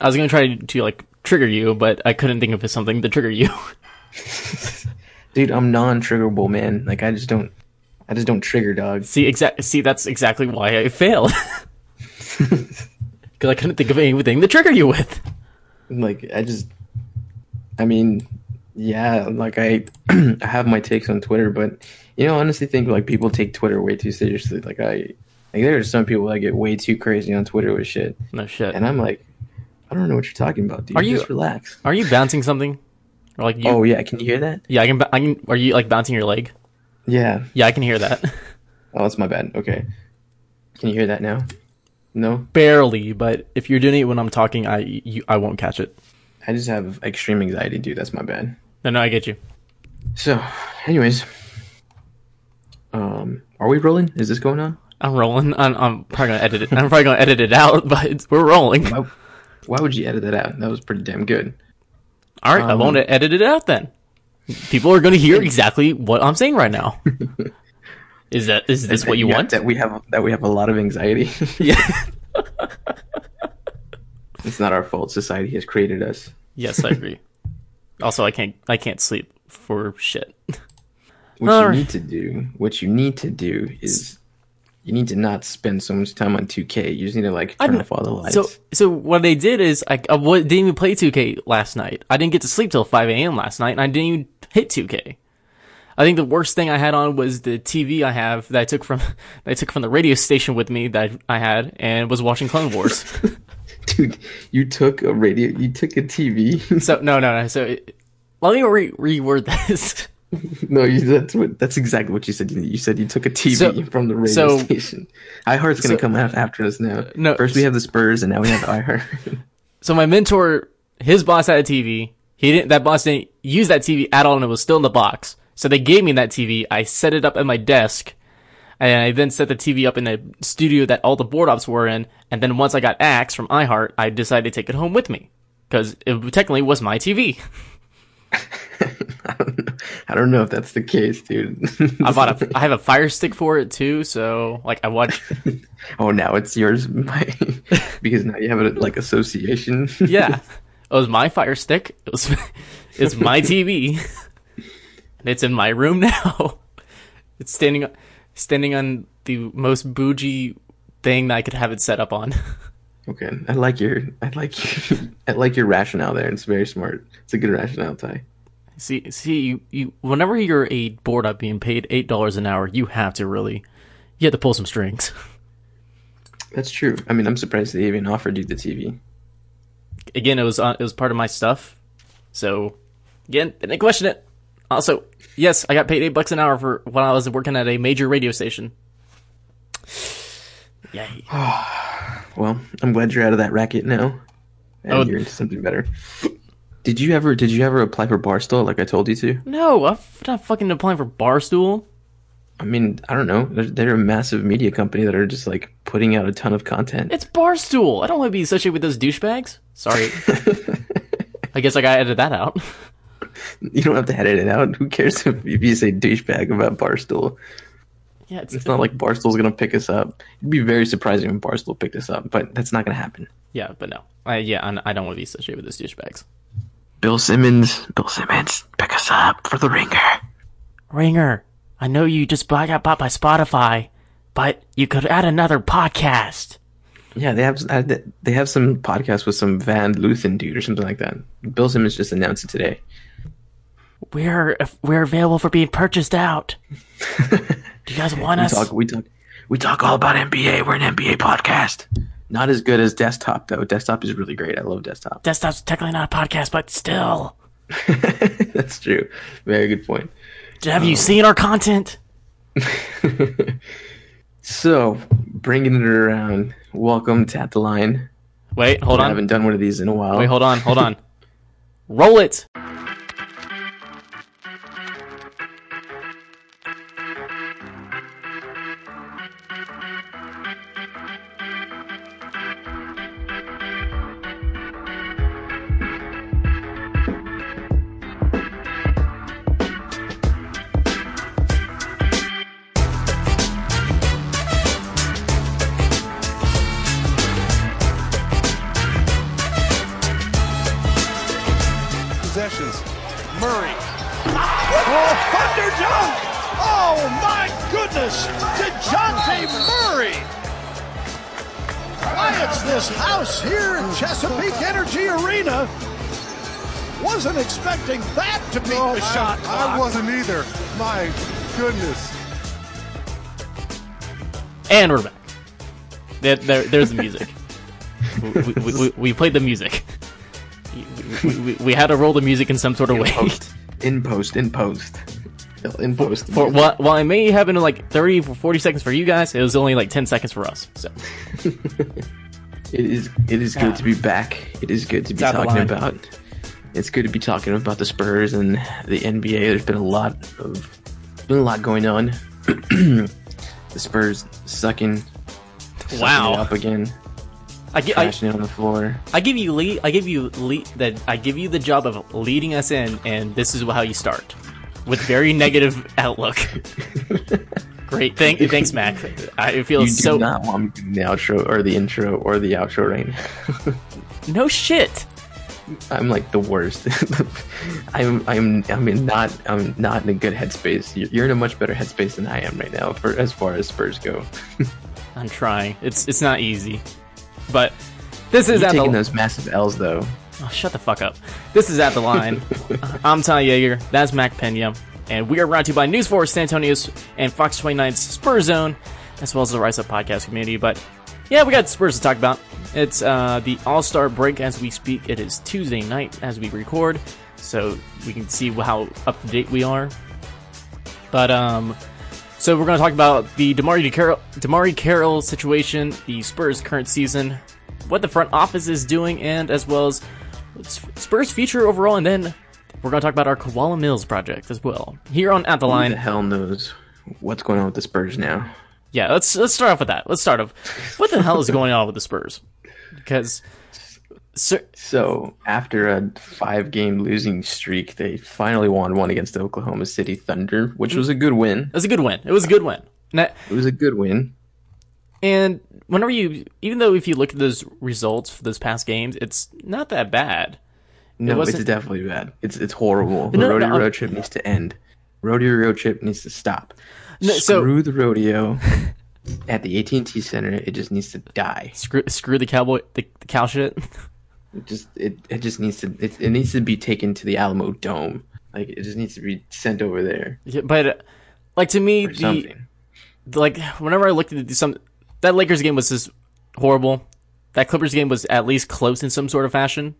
I was gonna try to like trigger you, but I couldn't think of something to trigger you. Dude, I'm non-triggerable, man. Like I just don't, I just don't trigger, dog. see, exact. See, that's exactly why I failed. Because I couldn't think of anything to trigger you with. Like I just, I mean, yeah, like I, I have my takes on Twitter, but you know, I honestly think like people take Twitter way too seriously. Like I, like there are some people that get way too crazy on Twitter with shit, No shit. and I'm like, I don't know what you're talking about, dude. Are you- just relax? Are you bouncing something? Or like you? Oh yeah, can you hear that? yeah, I can. I can. Are you like bouncing your leg? Yeah. Yeah, I can hear that. Oh, that's my bad. Okay. Can you hear that now? No. Barely, but if you're doing it when I'm talking, I you, I won't catch it. I just have extreme anxiety, dude. That's my bad. No, no, I get you. So, anyways, um, are we rolling? Is this going on? I'm rolling. I'm, I'm probably gonna edit it. I'm probably gonna edit it out, but it's, we're rolling. Why, would you edit that out? That was pretty damn good. All right, I Um, won't edit it out then. People are gonna hear exactly what I'm saying right now. Is that is this what you want? That we have that we have a lot of anxiety. Yeah. it's not our fault. Society has created us. yes, I agree. Also, I can't I can't sleep for shit. What All you right. need to do, what you need to do is, you need to not spend so much time on 2K. You just need to like turn off all the lights. So so what they did is I, I didn't even play 2K last night. I didn't get to sleep till 5 a.m. last night, and I didn't even hit 2K. I think the worst thing I had on was the TV I have that I took from that I took from the radio station with me that I had and was watching Clone Wars. dude, you took a radio, you took a TV. so no no no. So it, let me re- reword this. no, you, that's what that's exactly what you said. You, you said you took a TV So- from the radio so- station. iHeart's gonna so- come out after us now. No, first we have the Spurs, and now we have iHeart. So my mentor, his boss had a TV. He didn't. That boss didn't use that TV at all, and it was still in the box. So they gave me that TV. I set it up at my desk, and I then set the TV up in the studio that all the board ops were in. And then once I got Axe from iHeart, I decided to take it home with me because it technically was my TV. I don't know. I don't know if that's the case, dude. I bought a. I have a Fire Stick for it too. So like I watch. oh, now it's yours because now you have a like association. Yeah, it was my Fire Stick. It was. It's my TV. and it's in my room now. It's standing standing on the most bougie thing that I could have it set up on. okay, I like your, I like, your, I like your rationale there. It's very smart. It's a good rationale, Ty. See, see, you, you whenever you're a board op being paid eight dollars an hour, you have to really, you have to pull some strings. That's true. I mean, I'm surprised they even offered you the TV. Again, it was uh, it was part of my stuff, so again, didn't question it. Also, yes, I got paid eight bucks an hour for when I was working at a major radio station. Yay. Well, I'm glad you're out of that racket now, and Oh. you're into something better. Did you ever? Did you ever apply for Barstool like I told you to? No, I'm not fucking applying for Barstool. I mean, I don't know. They're, they're a massive media company that are just like putting out a ton of content. It's Barstool. I don't want to be associated with those douchebags. Sorry. I guess I gotta edit that out. You don't have to edit it out. Who cares if, you say douchebag about Barstool? Yeah, it's, It's not like Barstool's gonna pick us up. It'd be very surprising if Barstool picked us up, but that's not gonna happen. yeah, but no. I, yeah, I, I don't want to be associated with those douchebags. Bill Simmons, Bill Simmons, pick us up for the ringer. Ringer, I know you just got bought by Spotify, but you could add another podcast. Yeah, they have they have some podcast with some Van Lathan dude or something like that. Bill Simmons just announced it today. We're we're available for being purchased out. Do you guys want We us? talk, we talk, we talk all about NBA. We're an NBA podcast. Not as good as Desktop though. Desktop is really great. I love Desktop. Desktop's technically not a podcast, but still. That's true. Very good point. Have you um, seen our content? So, bringing it around. Welcome to At the Line. Wait, hold I on. I haven't done one of these in a while. Wait, hold on, hold on. Roll it. There, there, there's the music. we, we, we, we played the music. We, we, we had to roll the music in some sort of In way. post, in post, in post, in post. For, while, while it may have been like 30 or 40 seconds for you guys, it was only like 10 seconds for us. So It is. It is good to be back. It is good to be the talking about. It's good to be talking about the Spurs and the NBA. There's been a lot of been a lot going on. the Spurs sucking Wow. it up again, I, gi- I, on the floor. I give you lead, I give you lead, that I give you the job of leading us in, and this is how you start with very negative outlook. Great, thank, thanks, Mac. I feel You do so not want me do the outro or the intro or the outro right now. no shit. I'm like the worst. I'm I'm I'm in not I'm not in a good headspace. You're, you're in a much better headspace than I am right now for as far as Spurs go. I'm trying. It's it's not easy, but this is at the taking those massive L's though. Oh, shut the fuck up. This is At the Line. I'm Ty Jager. That's Mac Pena. And we are brought to you by News 4 San Antonio's and Fox 29's Spurs Zone, as well as the Rise Up podcast community. But yeah, we got Spurs to talk about. It's uh, the All Star break as we speak. It is Tuesday night as we record, so we can see how up to date we are. But um, so we're going to talk about the DeMarre Carroll, DeMarre Carroll situation, the Spurs' current season, what the front office is doing, and as well as Spurs' future overall, and then we're going to talk about our Koala Mills project as well. Here on At the Who Line, the hell knows what's going on with the Spurs now? yeah, let's let's start off with that. Let's start off. What the hell is going on with the Spurs? Because, sir, So after a five game losing streak, they finally won one against the Oklahoma City Thunder, which was a good win. it was a good win. It was a good win. It was a good win. And whenever you, even though if you look at those results for those past games, it's not that bad. No, wasn't- it's definitely bad. It's it's horrible. The No, rodeo no. road trip needs to end. Rodeo road trip needs to stop. No, so- Screw the rodeo at the AT and T Center. It just needs to die. Screw, screw the cowboy, the, the cow shit. It just it, it just needs to it, it needs to be taken to the Alamodome. Like it just needs to be sent over there Yeah, but uh, like to me, the like whenever I looked at the- some that Lakers game was just horrible. That Clippers game was at least close in some sort of fashion.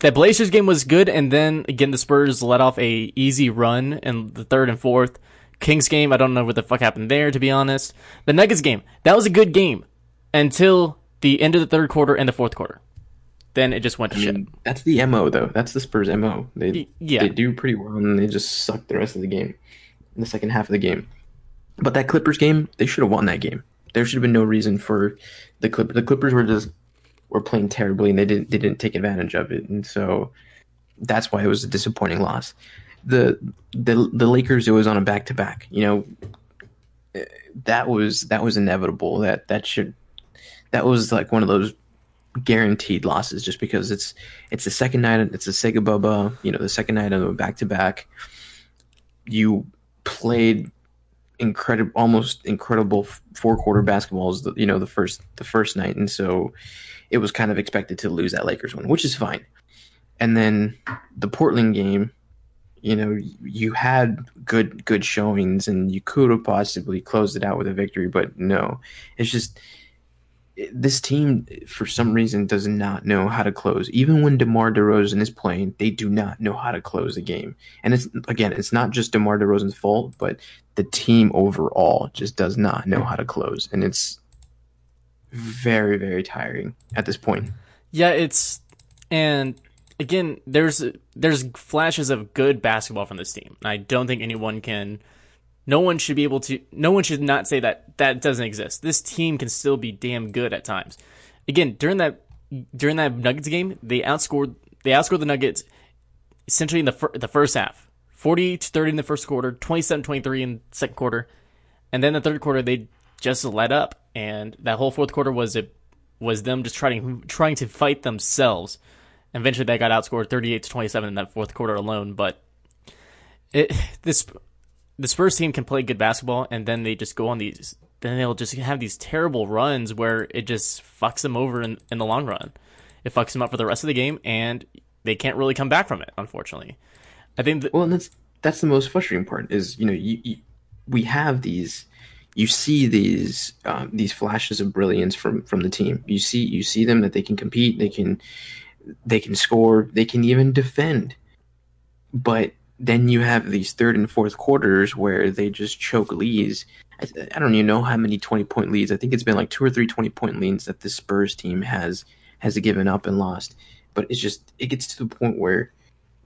That Blazers game was good, and then again the Spurs let off a easy run in the third and fourth. Kings game, I don't know what the fuck happened there, to be honest. The Nuggets game, that was a good game until the end of the third quarter and the fourth quarter. Then it just went to I shit. mean, that's the mo though. That's the Spurs mo. They yeah. they do pretty well, and they just suck the rest of the game in the second half of the game. But that Clippers game, they should have won that game. There should have been no reason for the Clip. The Clippers were just were playing terribly, and they didn't they didn't take advantage of it, and so that's why it was a disappointing loss. The the the Lakers, it was on a back to back. You know, that was that was inevitable. That that should that was like one of those guaranteed losses just because it's it's the second night it's a Sega Bubba, you know, the second night of a back to back. You played incredible almost incredible four quarter basketballs, you know, the first the first night and so it was kind of expected to lose that Lakers one, which is fine. And then the Portland game, you know, you had good good showings and you could have possibly closed it out with a victory, but no. It's just this team for some reason does not know how to close. Even when DeMar DeRozan is playing, they do not know how to close the game. And it's again, it's not just DeMar DeRozan's fault, but the team overall just does not know how to close, and it's very very tiring at this point. Yeah, it's and again, there's there's flashes of good basketball from this team. I don't think anyone can. No one should be able to. No one should not say that that doesn't exist. This team can still be damn good at times. Again, during that during that Nuggets game, they outscored they outscored the Nuggets essentially in the fir- the first half, forty to thirty in the first quarter, 27-23 in the second quarter, and then the third quarter they just let up, and that whole fourth quarter was it was them just trying trying to fight themselves Eventually, they got outscored 38 to 27 in that fourth quarter alone. But it this the Spurs team can play good basketball, and then they just go on these. Then they'll just have these terrible runs where it just fucks them over in, in the long run. It fucks them up for the rest of the game, and they can't really come back from it. Unfortunately, I think. That, well, and that's that's the most frustrating part. Is you know you, you we have these you see these um, these flashes of brilliance from from the team. You see you see them that they can compete, they can they can score, they can even defend. But then you have these third and fourth quarters where they just choke leads. I, I don't even know how many 20 point leads. I think it's been like two or three 20 point leads that the Spurs team has has given up and lost. But it's just it gets to the point where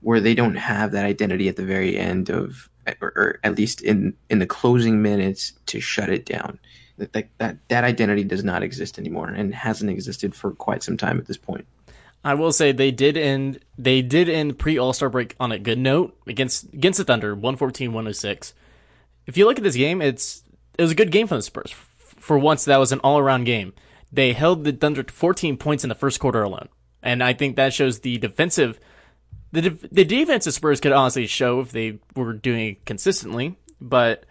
where they don't have that identity at the very end of or, or at least in in the closing minutes to shut it down. That, that that that identity does not exist anymore and hasn't existed for quite some time at this point. I will say they did end they did end pre All Star break on a good note against against the Thunder, 114-106. If you look at this game, it's it was a good game for the Spurs. For once, that was an all around game. They held the Thunder to 14 points in the first quarter alone, and I think that shows the defensive the the defense of Spurs could honestly show if they were doing it consistently. But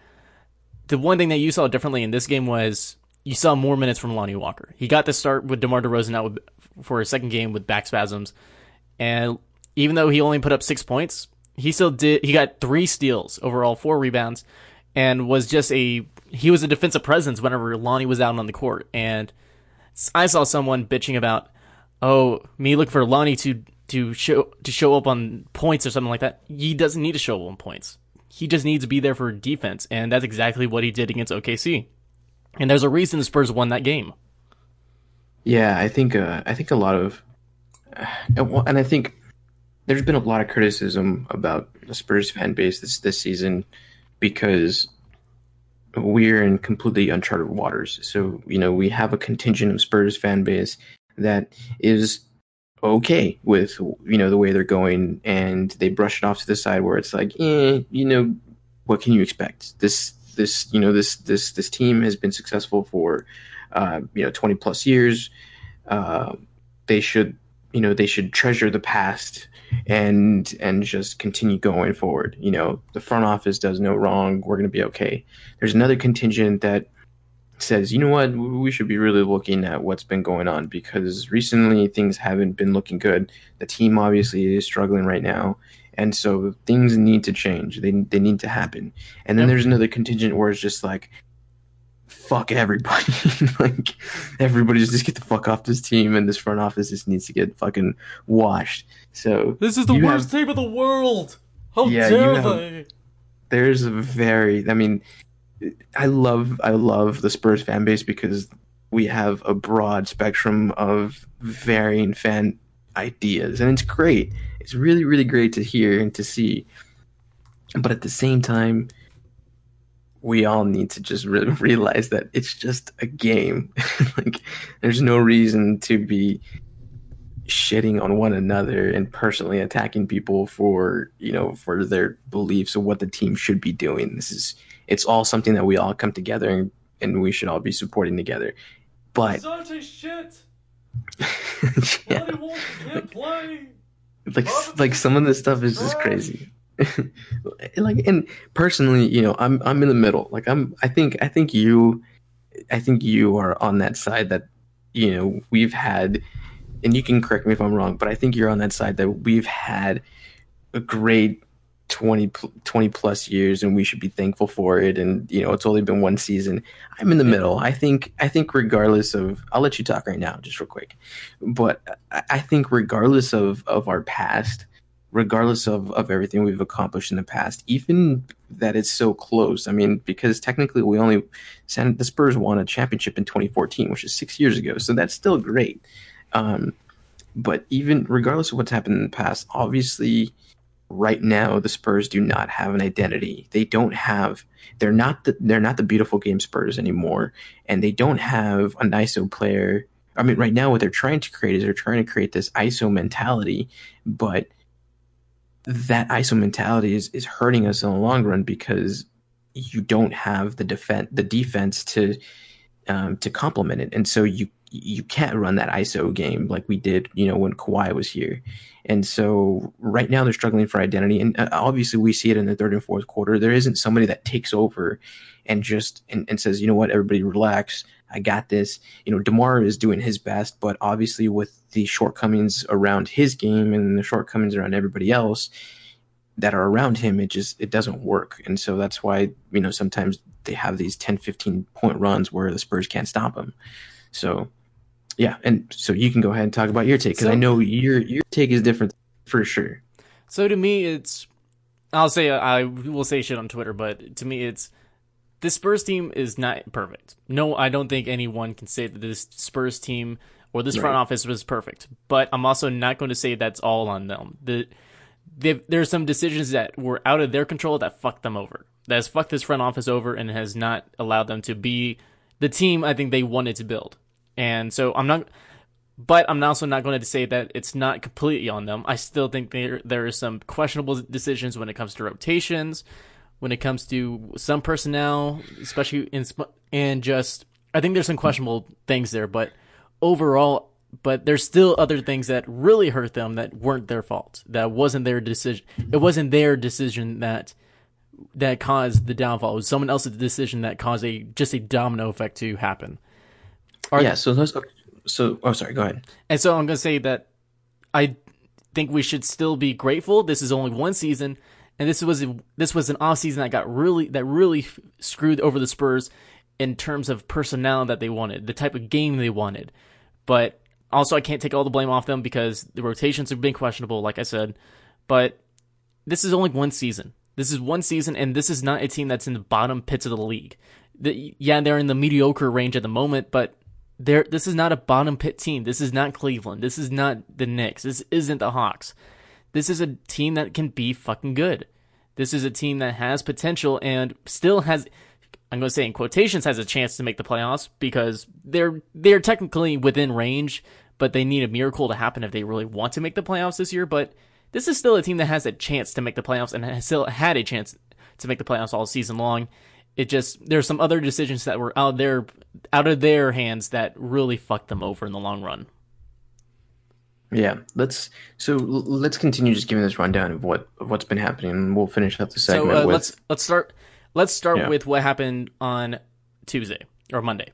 the one thing that you saw differently in this game was you saw more minutes from Lonnie Walker. He got to start with DeMar DeRozan out with, for his second game with back spasms, and even though he only put up six points, he still did. He got three steals overall, four rebounds, and was just a he was a defensive presence whenever Lonnie was out on the court. And I saw someone bitching about, oh, me looking for Lonnie to to show to show up on points or something like that. He doesn't need to show up on points. He just needs to be there for defense, and that's exactly what he did against OKC. And there's a reason the Spurs won that game. Yeah, I think uh, I think a lot of, uh, and I think there's been a lot of criticism about the Spurs fan base this this season because we're in completely uncharted waters. So you know we have a contingent of Spurs fan base that is okay with you know the way they're going, and they brush it off to the side where it's like, eh, you know, what can you expect? This this you know this this this team has been successful for uh, you know 20 plus years. Uh, they should you know they should treasure the past and and just continue going forward. You know the front office does no wrong. We're going to be okay. There's another contingent that says, you know what, we should be really looking at what's been going on because recently things haven't been looking good. The team obviously is struggling right now. And so things need to change. They, they need to happen. And then yep. there's another contingent where it's just like, fuck everybody. like, everybody just get the fuck off this team and this front office just needs to get fucking washed. So. This is the worst have, team in the world! How yeah, dare have, they? There's a very, I mean, I love I love the Spurs fan base because we have a broad spectrum of varying fan ideas, and it's great. It's really really great to hear and to see. But at the same time, we all need to just really realize that it's just a game. like, there's no reason to be shitting on one another and personally attacking people for you know for their beliefs of what the team should be doing. This is it's all something that we all come together and, and we should all be supporting together. But such a shit. yeah. like, like, like some of this stuff is just crazy. like and personally, you know, I'm I'm in the middle. Like I'm I think I think you I think you are on that side that you know we've had and you can correct me if I'm wrong, but I think you're on that side that we've had a great 20, 20 plus years and we should be thankful for it. And you know it's only been one season. I'm in the middle. I think i think regardless of i'll let you talk right now just real quick but i think regardless of of our past regardless of of everything we've accomplished in the past even that it's so close i mean because technically we only the spurs won a championship in 2014 which is six years ago so that's still great um but even regardless of what's happened in the past obviously right now the Spurs do not have an identity. They don't have they're not the they're not the beautiful game Spurs anymore and they don't have an ISO player. I mean right now what they're trying to create is they're trying to create this ISO mentality, but that ISO mentality is is hurting us in the long run because you don't have the defense the defense to um, to complement it, and so you you can't run that ISO game like we did, you know, when Kawhi was here. And so right now they're struggling for identity. And uh, obviously we see it in the third and fourth quarter. There isn't somebody that takes over and just and, and says, you know what, everybody relax. I got this. You know, DeMar is doing his best, but obviously with the shortcomings around his game and the shortcomings around everybody else that are around him, it just it doesn't work. And so that's why, you know, sometimes they have these 10, 15 point runs where the Spurs can't stop them. So yeah, and so you can go ahead and talk about your take because So- I know your your take is different for sure. So to me, it's I'll say I will say shit on Twitter, but to me, it's this Spurs team is not perfect. No, I don't think anyone can say that this Spurs team or this front office was perfect. But I'm also not going to say that's all on them. The they've- there's some decisions that were out of their control that fucked them over. That has fucked this front office over and has not allowed them to be the team I think they wanted to build. And so I'm not, but I'm also not going to say that it's not completely on them. I still think there there are some questionable decisions when it comes to rotations, when it comes to some personnel, especially in and just I think there's some questionable things there. But overall, but there's still other things that really hurt them that weren't their fault. That wasn't their decision. It wasn't their decision that that caused the downfall. It was someone else's decision that caused a just a domino effect to happen. Are- yeah, so let's so oh sorry, go ahead. And so I'm going to say that I think we should still be grateful. This is only one season, and this was this was an off season that got really that really screwed over the Spurs in terms of personnel that they wanted, the type of game they wanted. But also, I can't take all the blame off them because the rotations have been questionable, like I said. But this is only one season. This is one season, and this is not a team that's in the bottom pits of the league. The, yeah, they're in the mediocre range at the moment, but they're, this is not a bottom pit team. This is not Cleveland. This is not the Knicks. This isn't the Hawks. This is a team that can be fucking good. This is a team that has potential and still has, I'm going to say in quotations, has a chance to make the playoffs because they're they're technically within range, but they need a miracle to happen if they really want to make the playoffs this year. But this is still a team that has a chance to make the playoffs and has still had a chance to make the playoffs all season long. It just there's some other decisions that were out there out of their hands that really fucked them over in the long run. Yeah, let's so let's continue just giving this rundown of what of what's been happening, and we'll finish up the So segment uh, with let's let's start let's start Yeah. with what happened on Tuesday or Monday,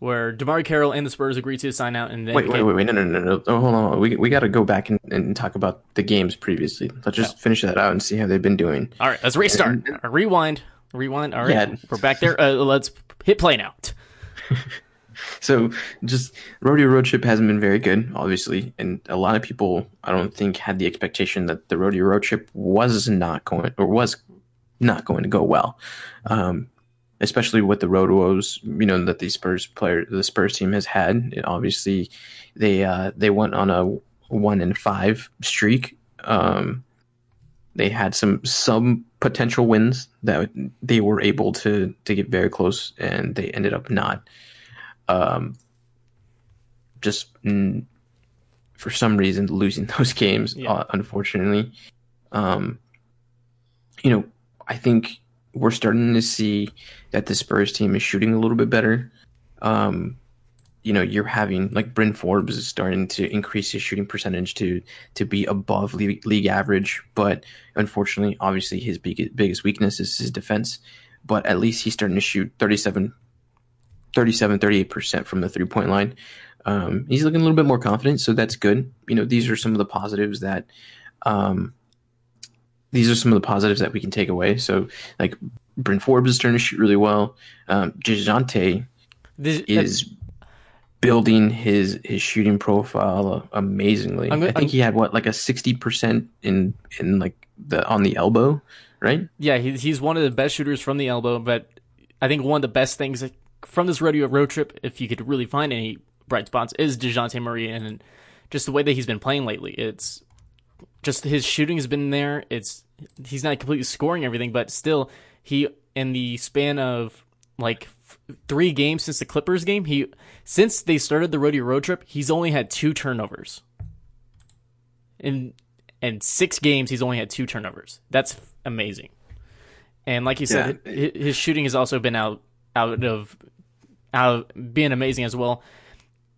where DeMarre Carroll and the Spurs agreed to sign out, and then wait, wait, became- wait, wait, no, no, no, no, oh, hold on, we we got to go back and, and talk about the games previously. Let's just finish that out and see how they've been doing. All right, let's restart. Uh, rewind, rewind. All right, Yeah. we're back there. Uh, let's hit play now. So just rodeo road trip hasn't been very good, obviously, and a lot of people I don't think had the expectation that the rodeo road trip was not going or was not going to go well, um, especially with the road woes you know that the Spurs player the Spurs team has had. It, obviously, they uh, they went on a one in five streak. Um, they had some some potential wins that they were able to to get very close, and they ended up not um, just mm, for some reason losing those games. Yeah. Uh, unfortunately, um, you know, I think we're starting to see that the Spurs team is shooting a little bit better. Um, you know, you're having like Bryn Forbes is starting to increase his shooting percentage to to be above league, league average, but unfortunately, obviously, his big, biggest weakness is his defense. But at least he's starting to shoot 37 37 38% from the three point line. Um, he's looking a little bit more confident, so that's good. You know, these are some of the positives that um, these are some of the positives that we can take away. So, like, Bryn Forbes is starting to shoot really well. Um, Dejounte This, is building his his shooting profile amazingly. I'm I think I'm- he had what like a sixty percent in in like the on the elbow, right? yeah, he, he's one of the best shooters from the elbow. But I think one of the best things from this rodeo road trip, if you could really find any bright spots, is Dejounte Murray and just the way that he's been playing lately. It's just his shooting has been there. It's he's not completely scoring everything, but still, he in the span of like f- three games since the Clippers game, he since they started the rodeo road trip, he's only had two turnovers. In in six games, he's only had two turnovers. That's amazing. And like you said, Yeah. hi- his shooting has also been out out of out being amazing as well.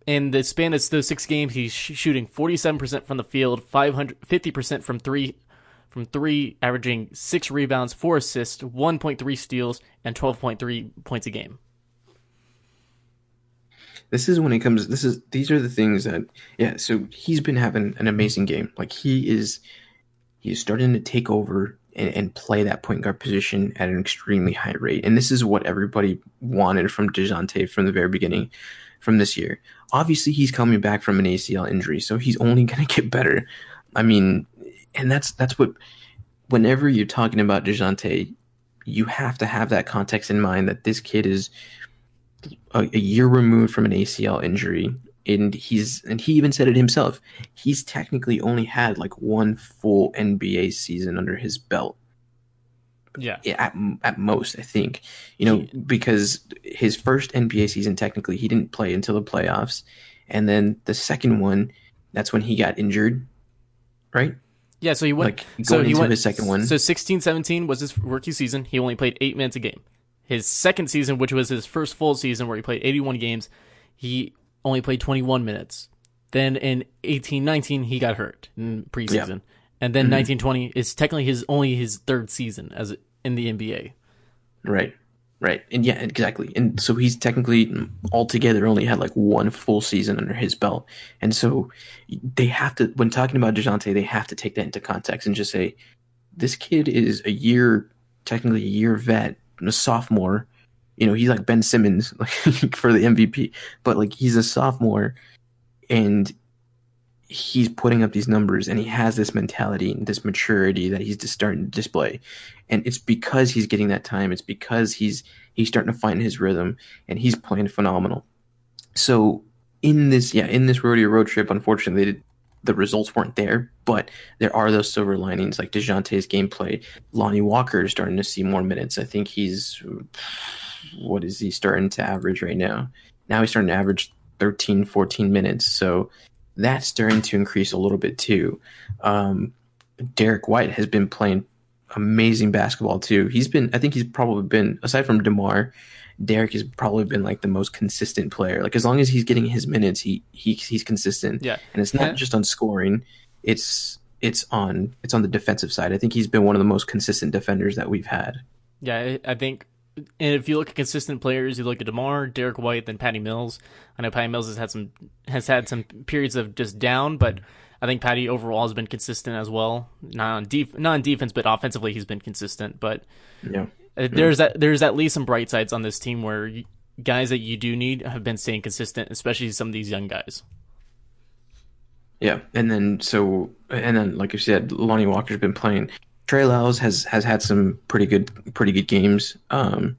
in the span of those six games, he's sh- shooting 47% from the field, 550% from three, from three, averaging six rebounds, four assists, 1.3 steals, and 12.3 points a game. This is when it comes. This is these are the things that yeah. So he's been having an amazing game. Like he is, he's starting to take over and, and play that point guard position at an extremely high rate. And this is what everybody wanted from Dejounte from the very beginning, from this year. Obviously, he's coming back from an ACL injury, so he's only going to get better. I mean, and that's that's what. Whenever you're talking about Dejounte, you have to have that context in mind that this kid is a, a year removed from an ACL injury, and he's and he even said it himself. He's technically only had like one full NBA season under his belt. Yeah. At, at most, I think, you know, because his first NBA season, technically, he didn't play until the playoffs. And then the second one, that's when he got injured, right? Yeah, so he went. Like, so going he into went. his second one. So 16 17 was his rookie season. He only played eight minutes a game. His second season, which was his first full season where he played 81 games, he only played 21 minutes. Then in 18 19, he got hurt in preseason. And then mm-hmm. 19 20 is technically his only his third season as in the NBA. Right. Right. And yeah, exactly. And so he's technically mm, altogether only had like one full season under his belt. And so they have to, when talking about DeJounte, they have to take that into context and just say, this kid is a year, technically a year vet, a sophomore. You know, he's like Ben Simmons like, for the MVP, but like he's a sophomore and he's putting up these numbers and he has this mentality and this maturity that he's just starting to display. And it's because he's getting that time. It's because he's he's starting to find his rhythm and he's playing phenomenal. So in this yeah in this rodeo road trip unfortunately the results weren't there but there are those silver linings like DeJounte's gameplay Lonnie Walker is starting to see more minutes I think he's what is he starting to average right now now he's starting to average 13 14 minutes so that's starting to increase a little bit too. Um, Derrick White has been playing amazing basketball too. He's been, I think he's probably been, aside from DeMar, Derrick has probably been like the most consistent player. Like as long as he's getting his minutes, he, he he's consistent. Yeah. and it's not Yeah. just on scoring; it's it's on it's on the defensive side. I think he's been one of the most consistent defenders that we've had. Yeah, I I think. And if you look at consistent players, you look at Demar, Derrick White, then Patty Mills. I know Patty Mills has had some has had some periods of just down, but I think Patty overall has been consistent as well. Not on def- not on defense, but offensively he's been consistent. But Yeah. Uh, there's that there's at least some bright sides on this team where you, guys that you do need have been staying consistent, especially some of these young guys. Yeah, and then so and then like you said, Lonnie Walker's been playing. Trey Lyles has has had some pretty good pretty good games. Um,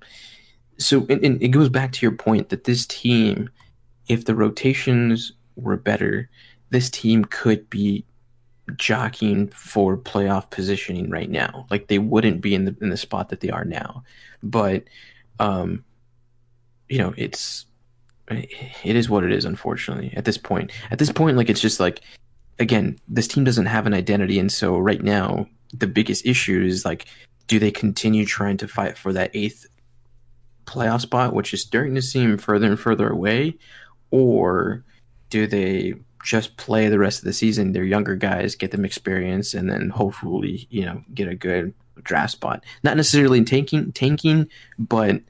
so and, and it goes back to your point that this team, if the rotations were better, this team could be jockeying for playoff positioning right now. Like they wouldn't be in the in the spot that they are now. But um, you know, it's it is what it is unfortunately at this point at this point like it's just like again this team doesn't have an identity and so right now the biggest issue is like do they continue trying to fight for that eighth playoff spot which is starting to seem further and further away or do they just play the rest of the season their younger guys get them experience and then hopefully you know get a good draft spot not necessarily tanking tanking but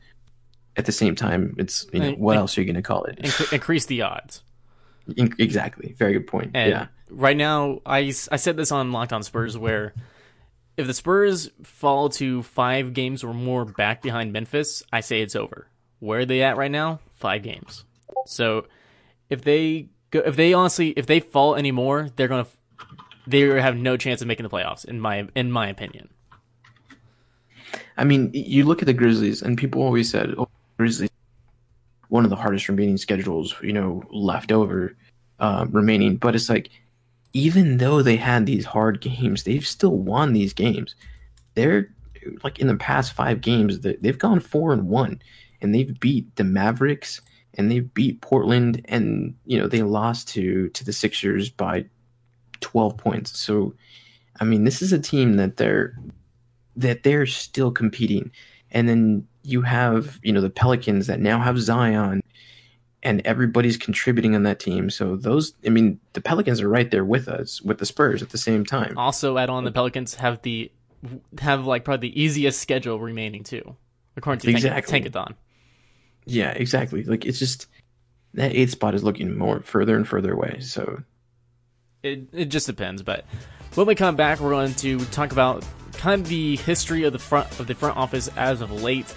at the same time, it's you know what else are you going to call it? Inc- increase the odds. In- exactly, very good point. And yeah, right now, I I said this on Locked On Spurs, where if the Spurs fall to five games or more back behind Memphis, I say it's over. Where are they at right now? Five games. So if they if they honestly, if they fall anymore, they're gonna, they have no chance of making the playoffs. In my in my opinion. I mean, you look at the Grizzlies, and people always said, "Oh, Grizzlies, one of the hardest remaining schedules, you know, left over, um, remaining." But it's like, even though they had these hard games, they've still won these games. They're like in the past five games, they've gone four and one, and they've beat the Mavericks and they beat Portland, and you know they lost to to the Sixers by twelve points. So, I mean, this is a team that they're that they're still competing. And then you have, you know, the Pelicans that now have Zion. and everybody's contributing on that team. So those, I mean, the Pelicans are right there with us with the Spurs at the same time. Also, add on the Pelicans have the have like probably the easiest schedule remaining too, according to Exactly. Tank- Tankathon. Yeah, exactly. Like it's just that eighth spot is looking more further and further away. So It it just depends, but when we come back, we're going to talk about kind of the history of the front of the front office as of late,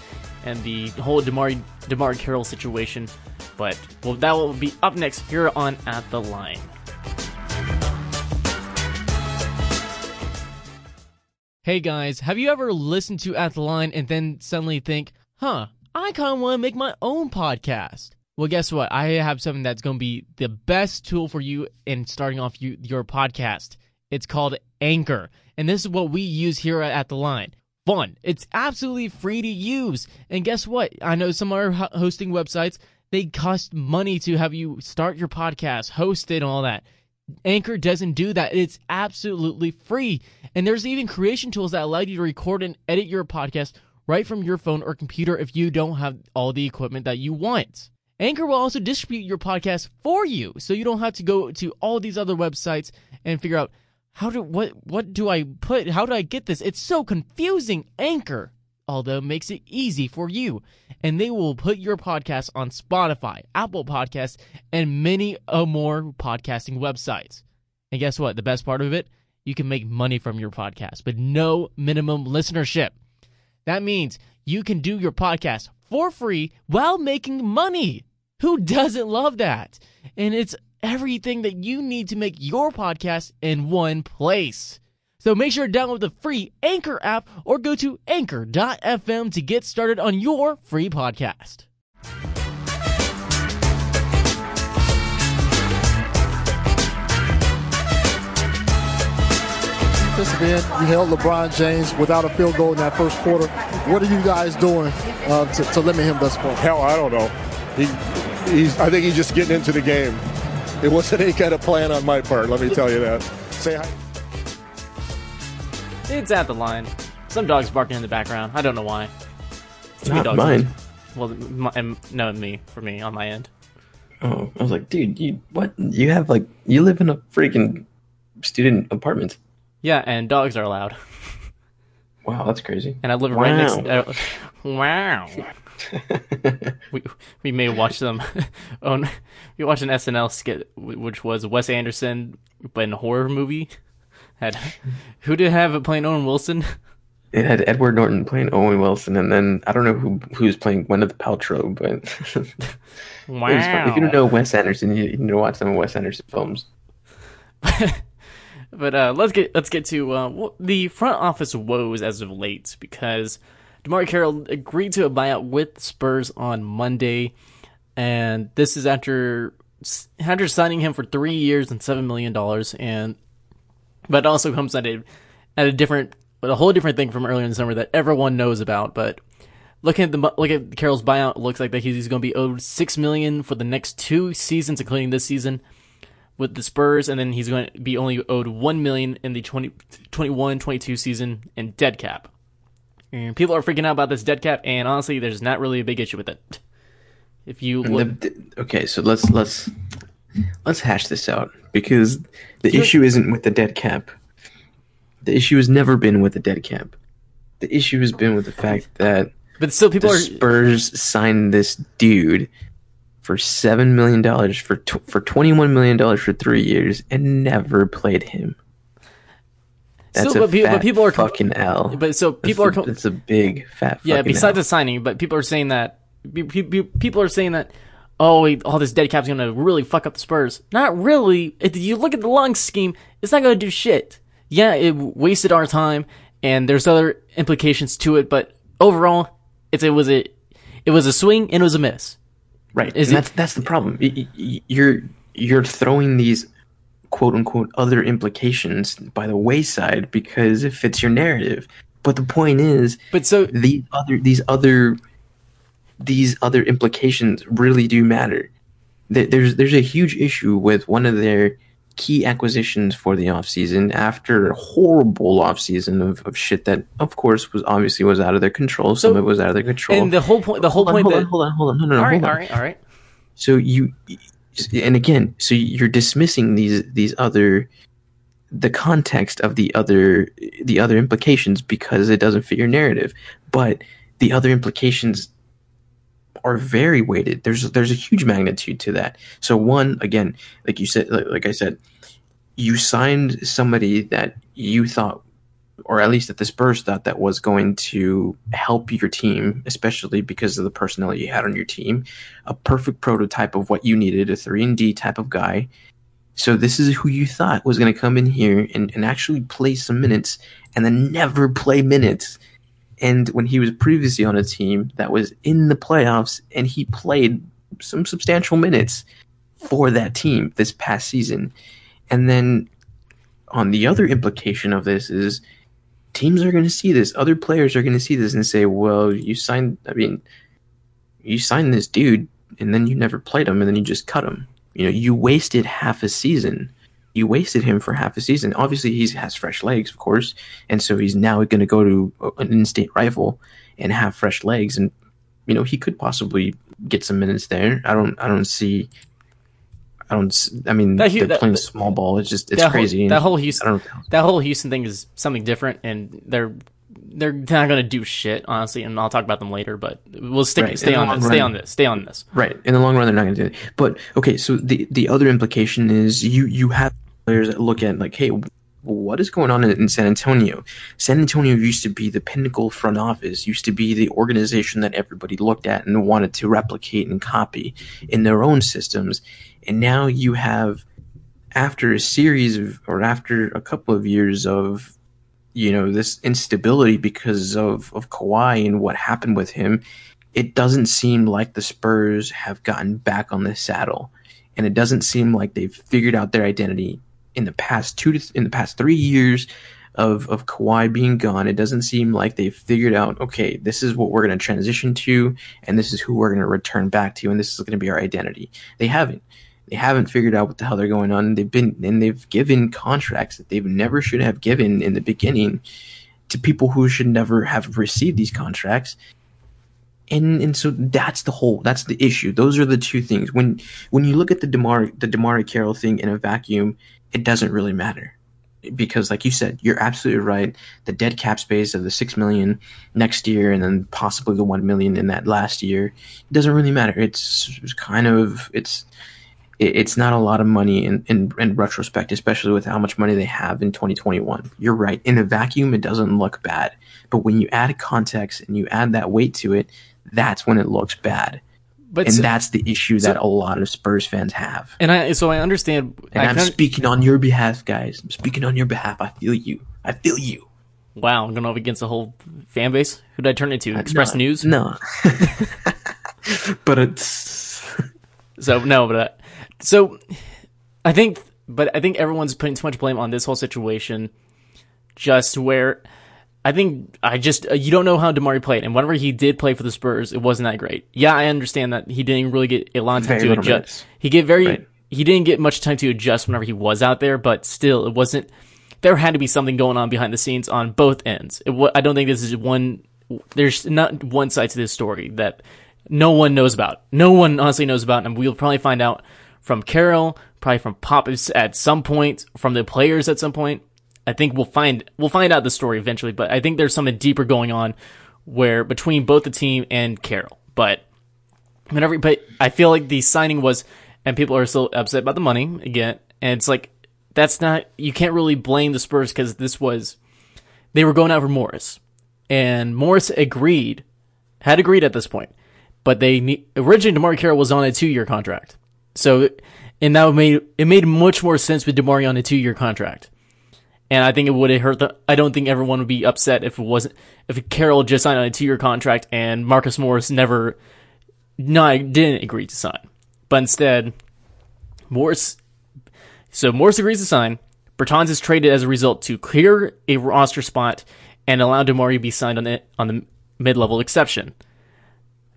and the whole Demar DeMarre Carroll situation. But well, that will be up next here on At the Line. Hey guys, have you ever listened to At the Line and then suddenly think, huh, I kind of want to make my own podcast? Well, guess what? I have something that's going to be the best tool for you in starting off you, your podcast. It's called Anchor. And this is what we use here at The Line. One, it's absolutely free to use. And guess what? I know some other ho- hosting websites, they cost money to have you start your podcast, host it, and all that. Anchor doesn't do that. It's absolutely free. And there's even creation tools that allow you to record and edit your podcast right from your phone or computer if you don't have all the equipment that you want. Anchor will also distribute your podcast for you, so you don't have to go to all these other websites and figure out how do what what do I put? How do I get this? It's so confusing. Anchor, although makes it easy for you, and they will put your podcast on Spotify, Apple Podcasts, and many more podcasting websites. And guess what? The best part of it, you can make money from your podcast, but no minimum listenership. That means you can do your podcast for free while making money. Who doesn't love that? And it's everything that you need to make your podcast in one place. So make sure to download the free Anchor app or go to anchor.fm to get started on your free podcast. Defensive end. You held LeBron James without a field goal in that first quarter. What are you guys doing uh, to, to limit him thus far? Hell, I don't know. He, he's. I think he's just getting into the game. It wasn't any kind of plan on my part. Let me tell you that. Say hi. It's at the line. Some dogs barking in the background. I don't know why. Too many not dogs. mine. Well, my, no, me for me on my end. Oh, I was like, dude, you what? You have like you live in a freaking student apartment. Yeah, and dogs are allowed. Wow, that's crazy. And I live right next. Wow. Uh, wow. we we may watch them. on we watched an SNL skit which was Wes Anderson, but in a horror movie. Had who did have it playing Owen Wilson? It had Edward Norton playing Owen Wilson, and then I don't know who who's playing Gwyneth Paltrow, but Wow. if you don't know Wes Anderson, you, you need to watch some of Wes Anderson films. But uh, let's get let's get to uh, the front office woes as of late because DeMarre Carroll agreed to a buyout with Spurs on Monday, and this is after after signing him for three years and seven million dollars, and but also comes at a at a different a whole different thing from earlier in the summer that everyone knows about, but. Looking at the look at Carroll's buyout, looks like that he's going to be owed six million for the next two seasons, including this season with the Spurs, and then he's going to be only owed one million in the 20, 21-22 season and dead cap. And people are freaking out about this dead cap, and honestly, there's not really a big issue with it. If you look, The- okay, so let's let's let's hash this out because the issue isn't with the dead cap. The issue has never been with the dead cap. The issue has been with the fact that but still, people the are Spurs signed this dude for seven million dollars for tw- for twenty one million dollars for three years and never played him. That's a but pe- but people are fucking L. but so people are That's a, com- it's a big fat. yeah. Besides L. the signing, but people are saying that pe- pe- pe- people are saying that oh, all this dead cap's going to really fuck up the Spurs. Not really. If you look at the long scheme, it's not going to do shit. Yeah, it wasted our time, and there's other implications to it, but overall, it's it was a it was a swing and it was a miss. Right. Is and that's that's the problem. You're you're throwing these quote unquote other implications by the wayside because it fits your narrative. But the point is But so these other these other these other implications really do matter. There's there's a huge issue with one of their key acquisitions for the offseason after a horrible offseason of, of shit that of course was obviously was out of their control. Some So- of it was out of their control. and the whole point the whole hold on, point hold that on, hold on, hold on, no, no, no, all right, all right, all right. So you, and again, so you're dismissing these these other, the context of the other the other implications because it doesn't fit your narrative, but the other implications are very weighted. There's there's a huge magnitude to that. So one, again, like you said, like, I said, you signed somebody that you thought or at least that the Spurs thought that was going to help your team, especially because of the personnel you had on your team, a perfect prototype of what you needed, a three and D type of guy. So this is who you thought was going to come in here and, and actually play some minutes and then never play minutes. And when he was previously on a team that was in the playoffs and he played some substantial minutes for that team this past season. And then on the other implication of this is teams are going to see this. Other players are going to see this and say, "Well, you signed. I mean, you signed this dude, and then you never played him, and then you just cut him. You know, you wasted half a season. You wasted him for half a season. Obviously, he has fresh legs, of course, and so he's now going to go to an in-state rival and have fresh legs, and you know, he could possibly get some minutes there. I don't. I don't see I don't. I mean, that, they're that, playing small ball. It's just it's that crazy. Whole, that whole Houston, that whole Houston thing is something different, and they're they're not going to do shit, honestly. And I'll talk about them later. But we'll stick right. stay on this. Run, stay on this. Stay on this. Right. In the long run, they're not going to do it. But okay, so the the other implication is you you have players that look at like, hey, what is going on in, San Antonio? San Antonio used to be the pinnacle front office, used to be the organization that everybody looked at and wanted to replicate and copy in their own systems. And now you have, after a series of, or after a couple of years of, you know, this instability because of, of Kawhi and what happened with him, it doesn't seem like the Spurs have gotten back on the saddle. And it doesn't seem like they've figured out their identity in the past two to in the past three years of of Kawhi being gone, it doesn't seem like they've figured out. Okay, this is what we're going to transition to, and this is who we're going to return back to, and this is going to be our identity. They haven't. They haven't figured out what the hell they're going on. They've been and they've given contracts that they've never should have given in the beginning to people who should never have received these contracts. And and so that's the whole that's the issue. Those are the two things. When when you look at the Demar the DeMarre Carroll thing in a vacuum, it doesn't really matter. Because like you said you're absolutely right. The dead cap space of the 6 million next year and then possibly the 1 million in that last year it doesn't really matter. It's, kind of it's it's not a lot of money in, in, in retrospect especially with how much money they have in 2021 you're right. In a vacuum it doesn't look bad. But when you add context and you add that weight to it that's when it looks bad but and so, that's the issue that so, a lot of Spurs fans have. And I so I understand. And I am speaking on your behalf, guys. I'm speaking on your behalf. I feel you. I feel you. Wow, I'm going up against the whole fan base. Who did I turn into? Express no, News? No. but it's so no, but uh, so I think, but I think everyone's putting too much blame on this whole situation. Just where I think I just uh, you don't know how DeMarre played, and whenever he did play for the Spurs, it wasn't that great. Yeah, I understand that he didn't really get a lot of time very to adjust. Minutes. He get very right. he didn't get much time to adjust whenever he was out there, but still, it wasn't. There had to be something going on behind the scenes on both ends. It, I don't think this is one. There's not one side to this story that no one knows about. No one honestly knows about, and we'll probably find out from Carroll, probably from Pop at some point, from the players at some point I think we'll find we'll find out the story eventually, but I think there's something deeper going on where between both the team and Carroll. But whenever but I feel like the signing was and people are still upset about the money again, and it's like that's not you can't really blame the Spurs because this was they were going out for Morris, and Morris agreed, had agreed at this point, but they originally DeMarre Carroll was on a two year contract, so and that made it made much more sense with DeMarre on a two year contract. And I think it would have hurt the, I don't think everyone would be upset if it wasn't, if Carroll just signed on a two year contract and Marcus Morris never, no, didn't agree to sign. But instead, Morris, so Morris agrees to sign. Bertans is traded as a result to clear a roster spot and allow DeMarre to be signed on the, on the mid level exception.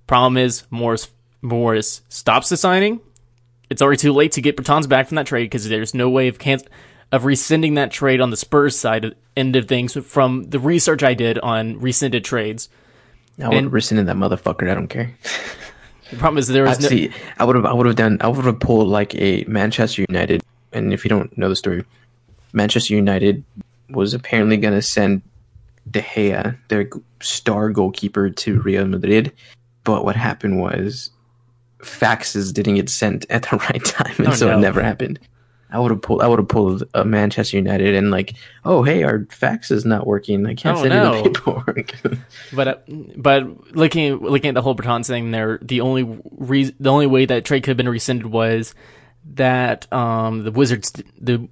Problem is, Morris, Morris stops the signing. It's already too late to get Bertans back from that trade because there's no way of cancel of rescinding that trade on the Spurs side of, end of things from the research I did on rescinded trades. I would rescinded that motherfucker. I don't care. The problem is there was no. see. I would have. I would have done. I would have pulled like a Manchester United. And if you don't know the story, Manchester United was apparently going to send De Gea, their star goalkeeper, to Real Madrid. But what happened was faxes didn't get sent at the right time, and Oh, so no. it never happened. I would have pulled. I would have pulled a Manchester United and like, oh hey, our fax is not working. I can't Oh, send no. you the paperwork. But uh, but looking looking at the whole Breton thing, there the only re- the only way that trade could have been rescinded was that um the Wizards the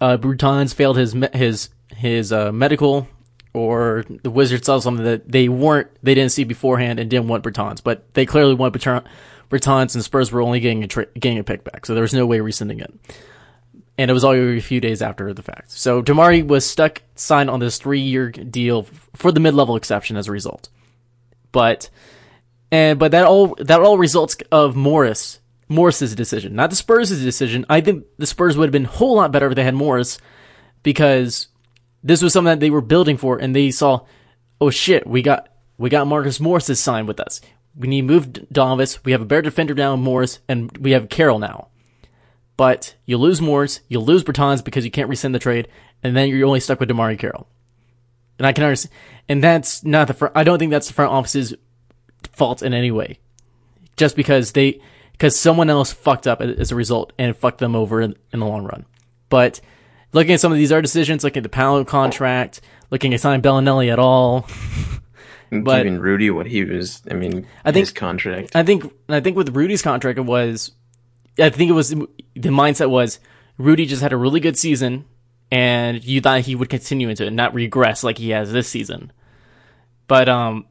uh Bertans failed his his his uh medical or the Wizards saw something that they weren't they didn't see beforehand and didn't want Bertans, but they clearly want Bertan- Bertans and Spurs were only getting a tra- getting a pick back, so there was no way rescinding it. And it was only a few days after the fact. So DeMarre was stuck signed on this three year deal for the mid level exception as a result. But and but that all that all results of Morris Morris's decision, not the Spurs' decision. I think the Spurs would have been a whole lot better if they had Morris because this was something that they were building for and they saw, oh shit, we got we got Marcus Morris to sign with us. We need to move Donovis. We have a better defender now Morris, and we have Carroll now. But you lose Morris, you lose Bertans because you can't rescind the trade, and then you're only stuck with DeMarre Carroll. And I can understand, and that's not the front. I don't think that's the front office's fault in any way. Just because they, because someone else fucked up as a result and fucked them over in, in the long run. But looking at some of these other decisions, looking at the Paolo contract, looking at signing Belinelli at all, But- Giving Rudy what he was. I mean, I think- his contract. I think I think with Rudy's contract it was I think it was the mindset was Rudy just had a really good season and you thought he would continue into it not regress like he has this season. But um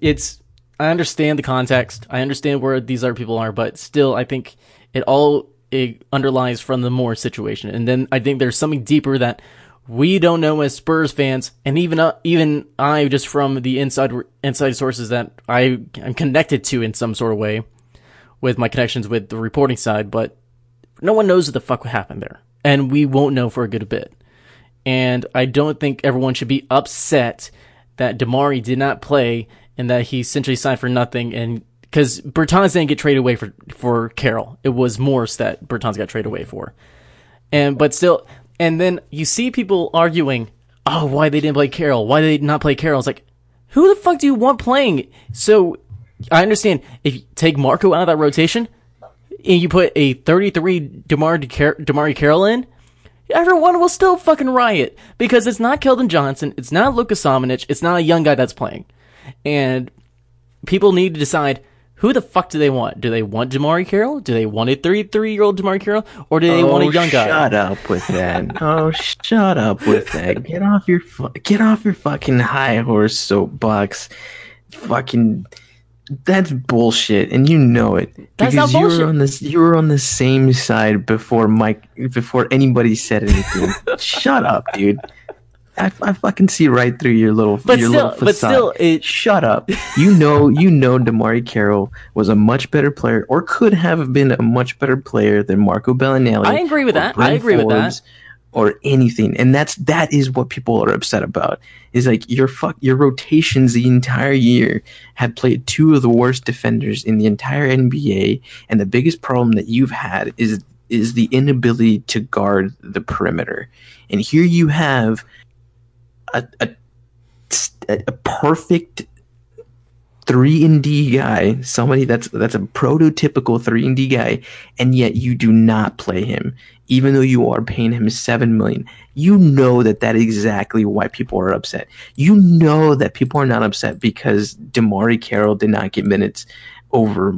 it's I understand the context. I understand where these other people are, but still I think it all it underlies from the Moore situation. And then I think there's something deeper that we don't know as Spurs fans, and even uh, even I, just from the inside inside sources that I am connected to in some sort of way, with my connections with the reporting side, but no one knows what the fuck happened there, and we won't know for a good bit. And I don't think everyone should be upset that DeMarre did not play and that he essentially signed for nothing. And because Bertans didn't get traded away for for Carroll, it was Morris that Bertans got traded away for. And but still, and then you see people arguing, oh, why they didn't play Carroll? Why they not play Carroll? It's like, who the fuck do you want playing? So I understand if you take Marco out of that rotation and you put a 33 Demar DeMarre Carroll in, everyone will still fucking riot because it's not Keldon Johnson, it's not Lucas Samanic, it's not a young guy that's playing, and people need to decide. Who the fuck do they want? Do they want DeMarre Carroll? Do they want a 33 year old DeMarre Carroll? Or do they want a Oh, young guy? Shut up with that. oh, shut up with that. Get off your fu- get off your fucking high horse soapbox. Fucking that's bullshit, and you know it That's because you bullshit. were on this. You were on the same side before Mike. Before anybody said anything. shut up, dude. I, I fucking see right through your little But your still- little but still, it- shut up. You know, you know, DeMarre Carroll was a much better player, or could have been a much better player than Marco Belinelli. I agree with that. I Bryn agree with that. Or anything, and that's that is what people are upset about. Is like your fuck your rotations the entire year have played two of the worst defenders in the entire NBA, and the biggest problem that you've had is is the inability to guard the perimeter. And here you have a a, a perfect three and D guy, somebody that's that's a prototypical three and D guy, and yet you do not play him, even though you are paying him seven million. You know that that is exactly why people are upset. You know that people are not upset because DeMarre Carroll did not get minutes over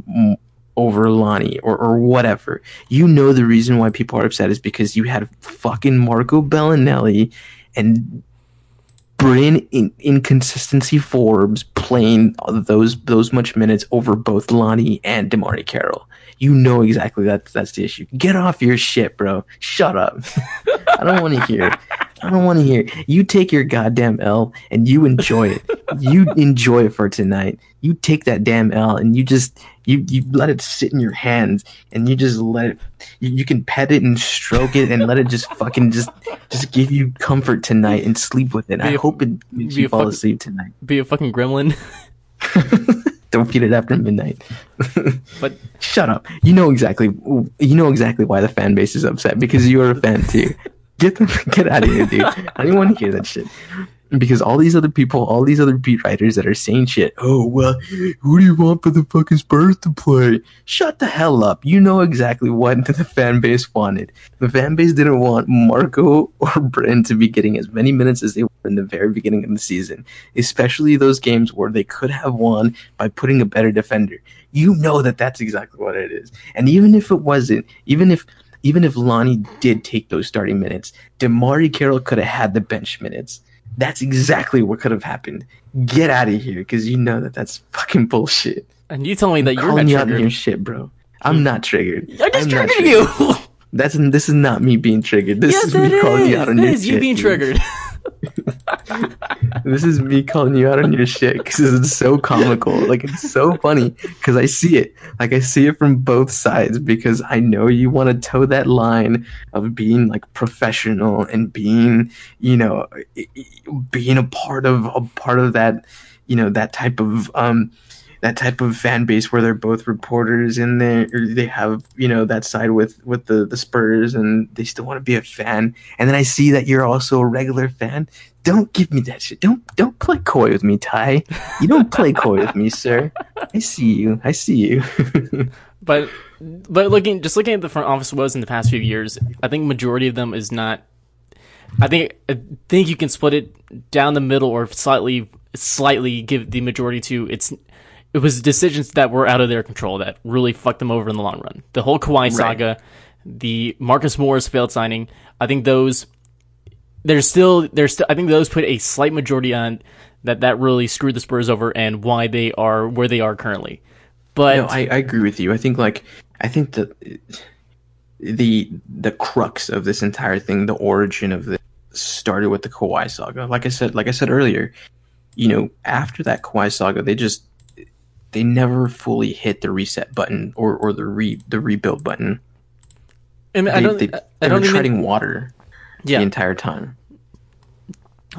over Lonnie or, or whatever. You know the reason why people are upset is because you had fucking Marco Belinelli and Bryn in, inconsistency Forbes playing those those much minutes over both Lonnie and DeMarre Carroll. You know exactly that that's the issue. Get off your shit, bro. Shut up. I don't want to hear. I don't want to hear. it. You take your goddamn L and you enjoy it. you enjoy it for tonight. You take that damn L and you just you you let it sit in your hands and you just let it. You, you can pet it and stroke it and let it just fucking just just give you comfort tonight and sleep with it. I Be a- hope it makes you fall fucking- asleep tonight. Be a fucking gremlin. don't feed it after midnight. But Shut up. You know exactly. You know exactly why the fan base is upset because you're a fan too. Get them, get out of here, dude. I don't want to hear that shit. Because all these other people, all these other beat writers that are saying shit. Oh well, who do you want for the fucking Spurs to play? Shut the hell up. You know exactly what the fan base wanted. The fan base didn't want Marco or Bryn to be getting as many minutes as they were in the very beginning of the season, especially those games where they could have won by putting a better defender. You know that that's exactly what it is. And even if it wasn't, even if even if Lonnie did take those starting minutes, DeMarre Carroll could have had the bench minutes. That's exactly what could have happened. Get out of here, because you know that that's fucking bullshit. and you told me that you're Calling not you out on your shit, bro. I'm not triggered. I just I'm not triggered you. That's this is not me being triggered. This yes, is me calling you out on That your is shit. you being dude. triggered. This is me calling you out on your shit because it's so comical. Like it's so funny because I see it. Like I see it from both sides because I know you want to toe that line of being like professional and being, you know, being a part of a part of that, you know, that type of um that type of fan base where they're both reporters and they they have you know that side with with the the Spurs and they still want to be a fan. And then I see that you're also a regular fan. Don't give me that shit. Don't don't play coy with me Ty. You don't play coy with me sir. I see you. I see you. But but looking just looking at the front office was in the past few years, I think majority of them is not. I think I think you can split it down the middle or slightly slightly give the majority to. It's. It was decisions that were out of their control that really fucked them over in the long run. The whole Kawhi saga, the Marcus Morris failed signing. I think those there's still there's still I think those put a slight majority on that that really screwed the Spurs over and why they are where they are currently. But no I, I agree with you I think like I think that the the crux of this entire thing the origin of this started with the Kawhi saga like I said like I said earlier you know after that Kawhi saga they just they never fully hit the reset button or, or the re the rebuild button I, mean, I they, don't they, I don't were even treading water yeah. the entire time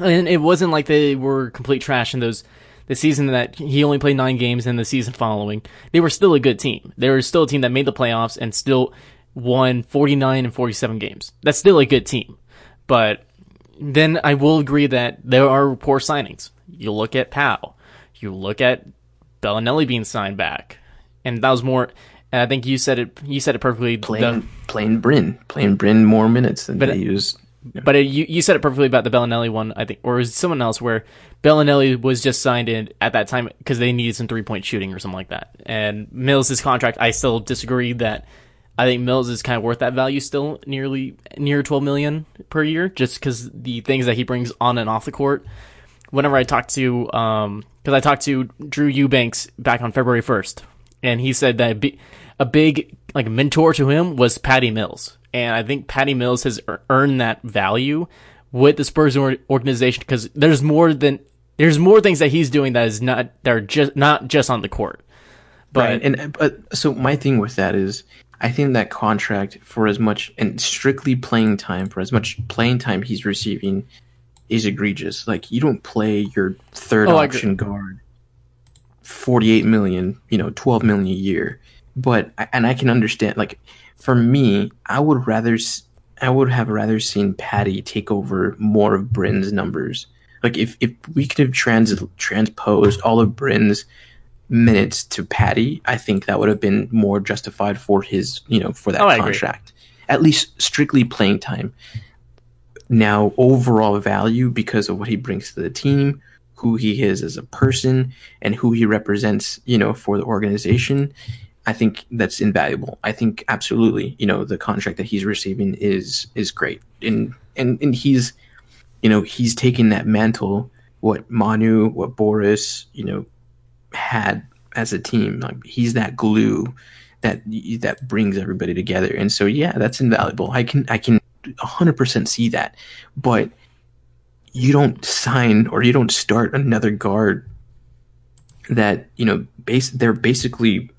And it wasn't like they were complete trash in those the season that he only played nine games and the season following. They were still a good team. They were still a team that made the playoffs and still won 49 and 47 games. That's still a good team. But then I will agree that there are poor signings. You look at Powell. You look at Belinelli being signed back. And that was more and I think you said it you said it perfectly. playing the- playing Bryn playing Bryn more minutes than But- they used But uh, you you said it perfectly about the Belinelli one, I think, or it was someone else where Belinelli was just signed in at that time because they needed some three point shooting or something like that. And Mills' contract, I still disagree that I think Mills is kind of worth that value still, nearly near twelve million per year, just because the things that he brings on and off the court. Whenever I talked to, um, because I talked to Drew Eubanks back on February first, and he said that a big like mentor to him was Patty Mills, and I think Patty Mills has earned that value with the Spurs organization because there's more than there's more things that he's doing that is not that are just not just on the court. But right and but so my thing with that is I think that contract for as much and strictly playing time for as much playing time he's receiving is egregious. Like you don't play your third Oh, option guard 48 million, you know, 12 million a year. But and I can understand like for me, I would rather I would have rather seen Patty take over more of Bryn's numbers. Like if if we could have trans transposed all of Bryn's minutes to Patty, I think that would have been more justified for his, you know, for that Oh, contract. At least strictly playing time. Now, overall value because of what he brings to the team, who he is as a person, and who he represents, you know, for the organization, I think that's invaluable. I think absolutely, you know, the contract that he's receiving is is great, and and and he's, you know, he's taking that mantle, what Manu, what Boris, you know, had as a team. Like he's that glue that that brings everybody together. And so yeah, that's invaluable. I can I can 100% see that. But you don't sign or you don't start another guard that, you know, base they're basically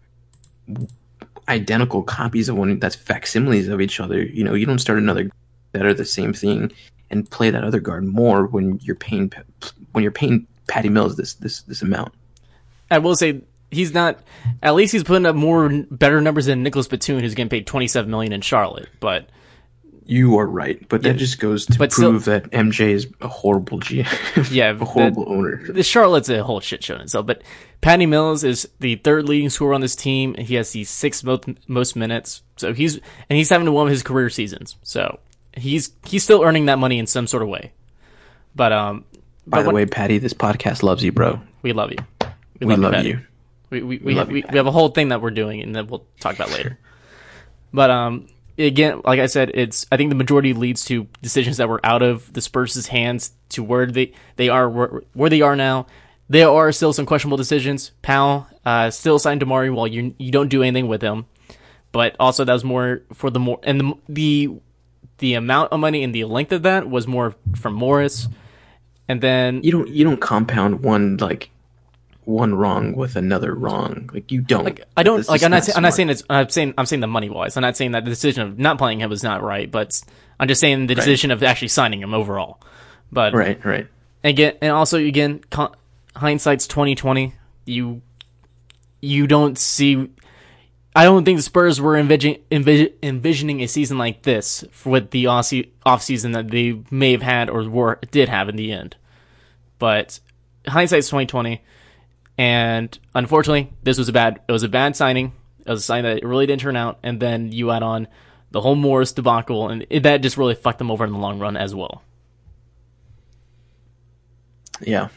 identical copies of one that's facsimiles of each other. You know, you don't start another that are the same thing and play that other guard more when you're paying when you're paying Patty Mills this this this amount. I will say he's not. At least he's putting up more better numbers than Nicolas Batum, who's getting paid twenty seven million in Charlotte. But You are right, but that Yeah. just goes to But still- prove that MJ is a horrible GM. Yeah, a horrible owner. the Charlotte's a whole shit show in itself. But Patty Mills is the third leading scorer on this team. He has the sixth most, most minutes. So he's and he's having one of his career seasons. So he's he's still earning that money in some sort of way. But um, By but the what- way, Patty, this podcast loves you, bro. we love you. We love Patty. you. We we we, we, you, we have a whole thing that we're doing, and that we'll talk about later. But um, again, like I said, it's I think the majority leads to decisions that were out of the Spurs' hands to where they they are where, where they are now. There are still some questionable decisions. Powell uh, still signed DeMarre while you you don't do anything with him, but also that was more for the more and the the the amount of money and the length of that was more from Morris, and then You don't you don't compound one like one wrong with another wrong. Like you don't. like I don't like I'm not, I'm not saying it's I'm saying I'm saying the money wise. I'm not saying that the decision of not playing him was not right, but I'm just saying the decision of actually signing him overall. But Right, right. again, and also again, con- hindsight's 2020. You you don't see. I don't think the Spurs were envision, envis- envisioning a season like this for with the off season that they may have had or were did have in the end. But hindsight's 2020, and unfortunately, this was a bad. It was a bad signing. It was a sign that it really didn't turn out, and then you add on the whole Morris debacle, and it, that just really fucked them over in the long run as well. Yeah,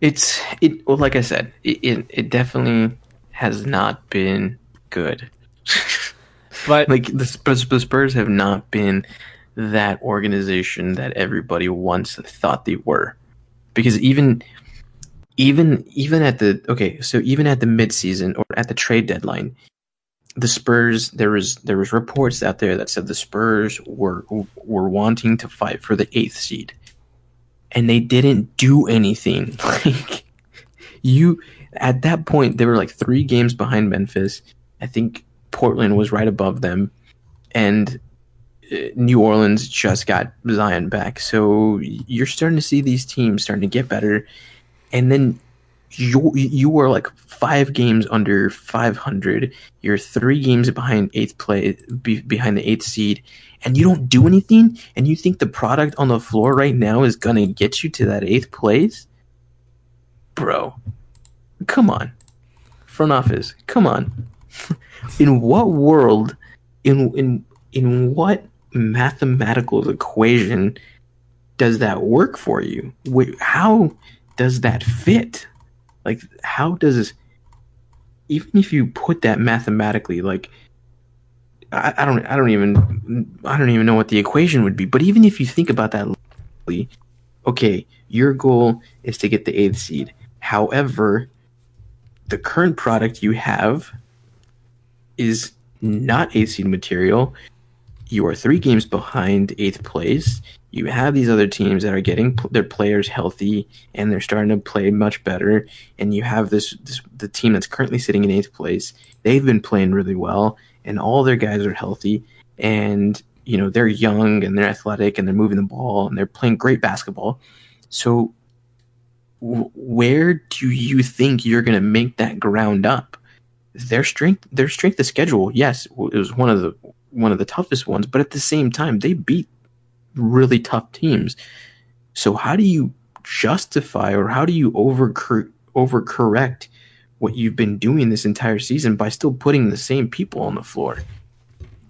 it's it. Well, like I said, it it, it definitely has not been good. But like the the Spurs have not been that organization that everybody once thought they were, because even even even at the okay, so even at the midseason or at the trade deadline, the Spurs there was there was reports out there that said the Spurs were were wanting to fight for the eighth seed, and they didn't do anything. Like you at that point, they were like three games behind Memphis. I think Portland was right above them, and uh, New Orleans just got Zion back. So you're starting to see these teams starting to get better, and then you you were like five games under 500. You're three games behind eighth play be, behind the eighth seed, and you don't do anything. And you think the product on the floor right now is gonna get you to that eighth place, bro? Come on, front office. Come on. in what world? In in in what mathematical equation does that work for you? How does that fit? Like, how does this, even if you put that mathematically, like, I, I don't, I don't even, I don't even know what the equation would be. But even if you think about that, okay, your goal is to get the eighth seed. However, the current product you have is not eighth seed material. You are three games behind eighth place. You have these other teams that are getting pl- their players healthy and they're starting to play much better. And you have this, this the team that's currently sitting in eighth place. They've been playing really well, and all their guys are healthy. And you know they're young and they're athletic and they're moving the ball and they're playing great basketball. So w- where do you think you're going to make that ground up? Their strength, their strength of schedule, yes, it was one of the one of the toughest ones, but at the same time, they beat really tough teams. So how do you justify or how do you over overcorrect what you've been doing this entire season by still putting the same people on the floor?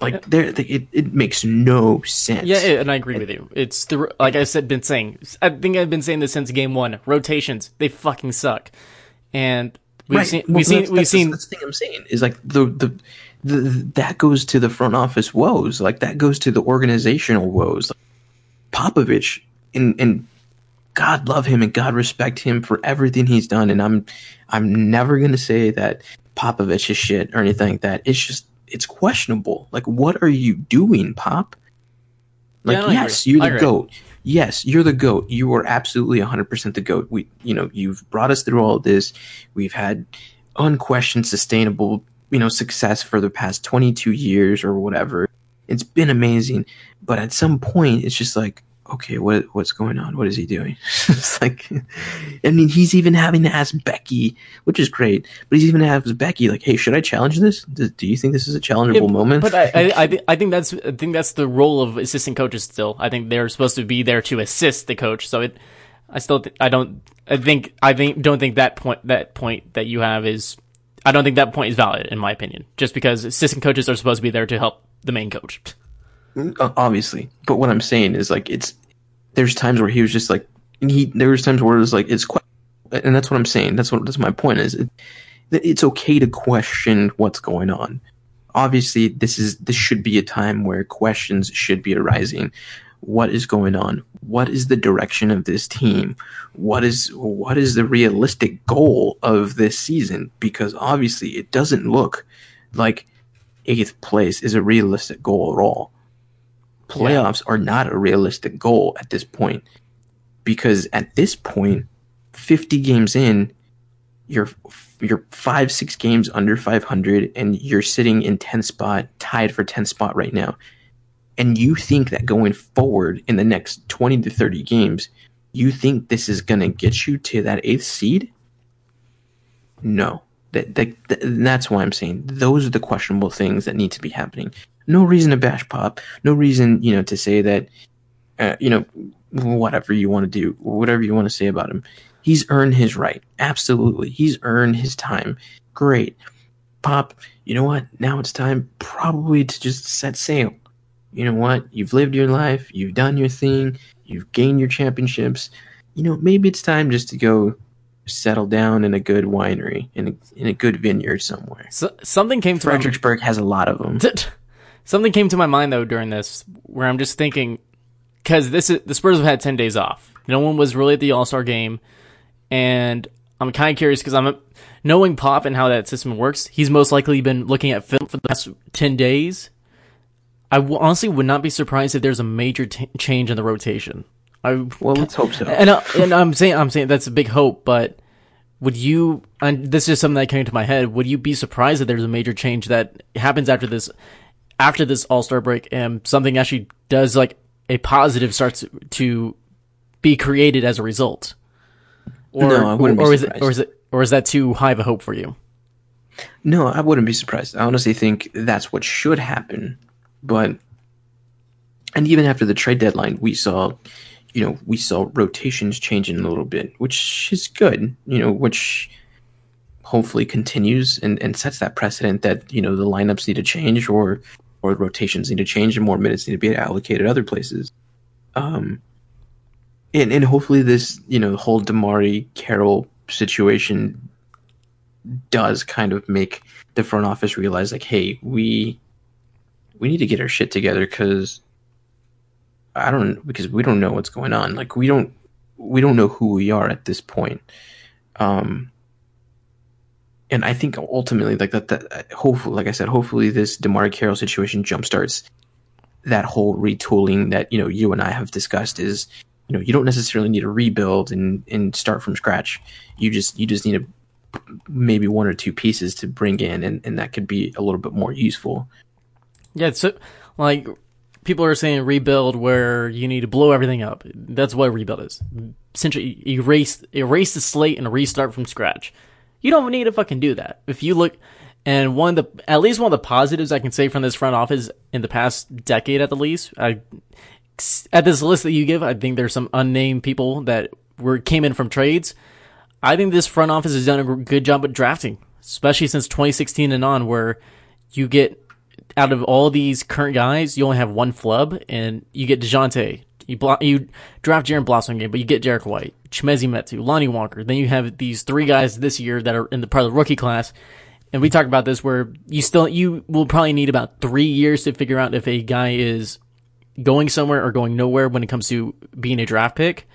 Like there, it, it makes no sense. Yeah, and I agree with you. It's the like I said, been saying. I think I've been saying this since game one. Rotations, they fucking suck, and we've seen Well, we've seen that's, we've that's, seen That's the thing I'm saying is like the, the the that goes to the front office woes. Like that goes to the organizational woes. Like, Popovich and and God love him and God respect him for everything he's done. And I'm I'm never gonna say that Popovich is shit or anything like that. It's just it's questionable. Like what are you doing, Pop? Like Yeah, yes, agree. you're the goat. Yes, you're the goat. You are absolutely 100% the goat. We you know, you've brought us through all of this. We've had unquestioned sustainable, you know, success for the past 22 years or whatever. It's been amazing, but at some point it's just like, okay, what what's going on? What is he doing? it's like, I mean, he's even having to ask Becky, which is great, but he's even asked Becky, like, hey, should I challenge this? Do, do you think this is a challengeable Yeah, moment? But I, I, I, I think that's I think that's the role of assistant coaches. Still, I think they're supposed to be there to assist the coach. So it, I still, th- I don't, I think, I think, don't think that point, that point that you have is, I don't think that point is valid in my opinion. Just because assistant coaches are supposed to be there to help the main coach. Uh, obviously, but what I'm saying is like it's there's times where he was just like he there was times where it was like it's que- and that's what I'm saying. That's what that's my point is. It, it's okay to question what's going on. Obviously, this is this should be a time where questions should be arising. What is going on? What is the direction of this team? What is what is the realistic goal of this season? Because obviously, it doesn't look like eighth place is a realistic goal at all playoffs are not a realistic goal at this point. Because at this point 50 games in you're you're 5 6 games under 500 and you're sitting in 10th spot tied for 10th spot right now. And you think that going forward in the next 20 to 30 games you think this is going to get you to that 8th seed? No. That, that, that that's why I'm saying those are the questionable things that need to be happening no reason to bash Pop. No reason, you know, to say that, uh, you know, whatever you want to do, whatever you want to say about him. He's earned his right. Absolutely. He's earned his time. Great. Pop, you know what? Now it's time probably to just set sail. You know what? You've lived your life. You've done your thing. You've gained your championships. You know, maybe it's time just to go settle down in a good winery, in a, in a good vineyard somewhere. So, something came to my Fredericksburg has a lot of them. Something came to my mind though during this, where I'm just thinking, because this is the Spurs have had ten days off. No one was really at the All Star game, and I'm kind of curious because I'm knowing Pop and how that system works. He's most likely been looking at film for the past ten days. I w- honestly would not be surprised if there's a major t- change in the rotation. I Well, let's hope so. and uh, and I'm saying I'm saying that's a big hope, but would you? And this is something that came to my head. Would you be surprised that there's a major change that happens after this, after this All Star break, and something actually does like a positive starts to be created as a result? Or, No, I wouldn't be or is it, or is it, or is that too high of a hope for you? No, I wouldn't be surprised. I honestly think that's what should happen. But and even after the trade deadline, we saw, you know, we saw rotations changing a little bit, which is good. You know, which hopefully continues and, and sets that precedent that you know the lineups need to change or or rotations need to change and more minutes need to be allocated other places. Um, and and hopefully this you know whole DeMarre Carroll situation does kind of make the front office realize like hey we we need to get our shit together because i don't because we don't know what's going on like we don't we don't know who we are at this point um and i think ultimately like that that hopefully like i said hopefully this demar carroll situation jumpstarts that whole retooling that you know you and i have discussed is you know you don't necessarily need to rebuild and and start from scratch you just you just need to maybe one or two pieces to bring in and, and that could be a little bit more useful Yeah, so like people are saying rebuild where you need to blow everything up. That's what rebuild is. Essentially, erase erase the slate and restart from scratch. You don't need to fucking do that. If you look, and one of the at least one of the positives I can say from this front office in the past decade at the least, I at this list that you give, I think there's some unnamed people that were came in from trades. I think this front office has done a good job at drafting, especially since 2016 and on, where you get out of all these current guys, you only have one flub, and you get Dejounte. You blo- you draft Jaron Blossomgame, but you get Derrick White, Chimezie Metu, Lonnie Walker. Then you have these three guys this year that are in the part of the rookie class. And we talked about this where you still you will probably need about three years to figure out if a guy is going somewhere or going nowhere when it comes to being a draft pick.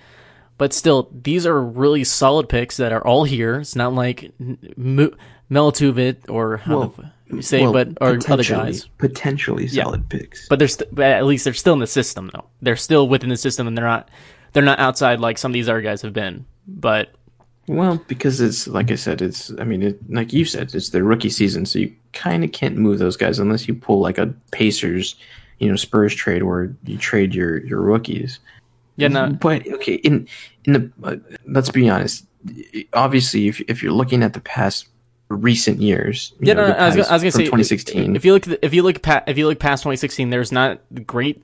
But still, these are really solid picks that are all here. It's not like M- Melituvit or how Well, to say, Well, but or other guys. potentially Yeah. solid picks But they're st- but at least they're still in the system though. They're still within the system, and they're not they're not outside like some of these other guys have been. But well because it's like i said it's i mean it, like you said it's their rookie season so you kind of can't move those guys unless you pull like a pacers you know spurs trade where you trade your your rookies Yeah, no. But okay, in in the uh, let's be honest. Obviously, if if you're looking at the past recent years, Yeah, know, no, the I was, gonna- I was gonna say 2016. If you look, if you look, pa- if you look past 2016, there's not great,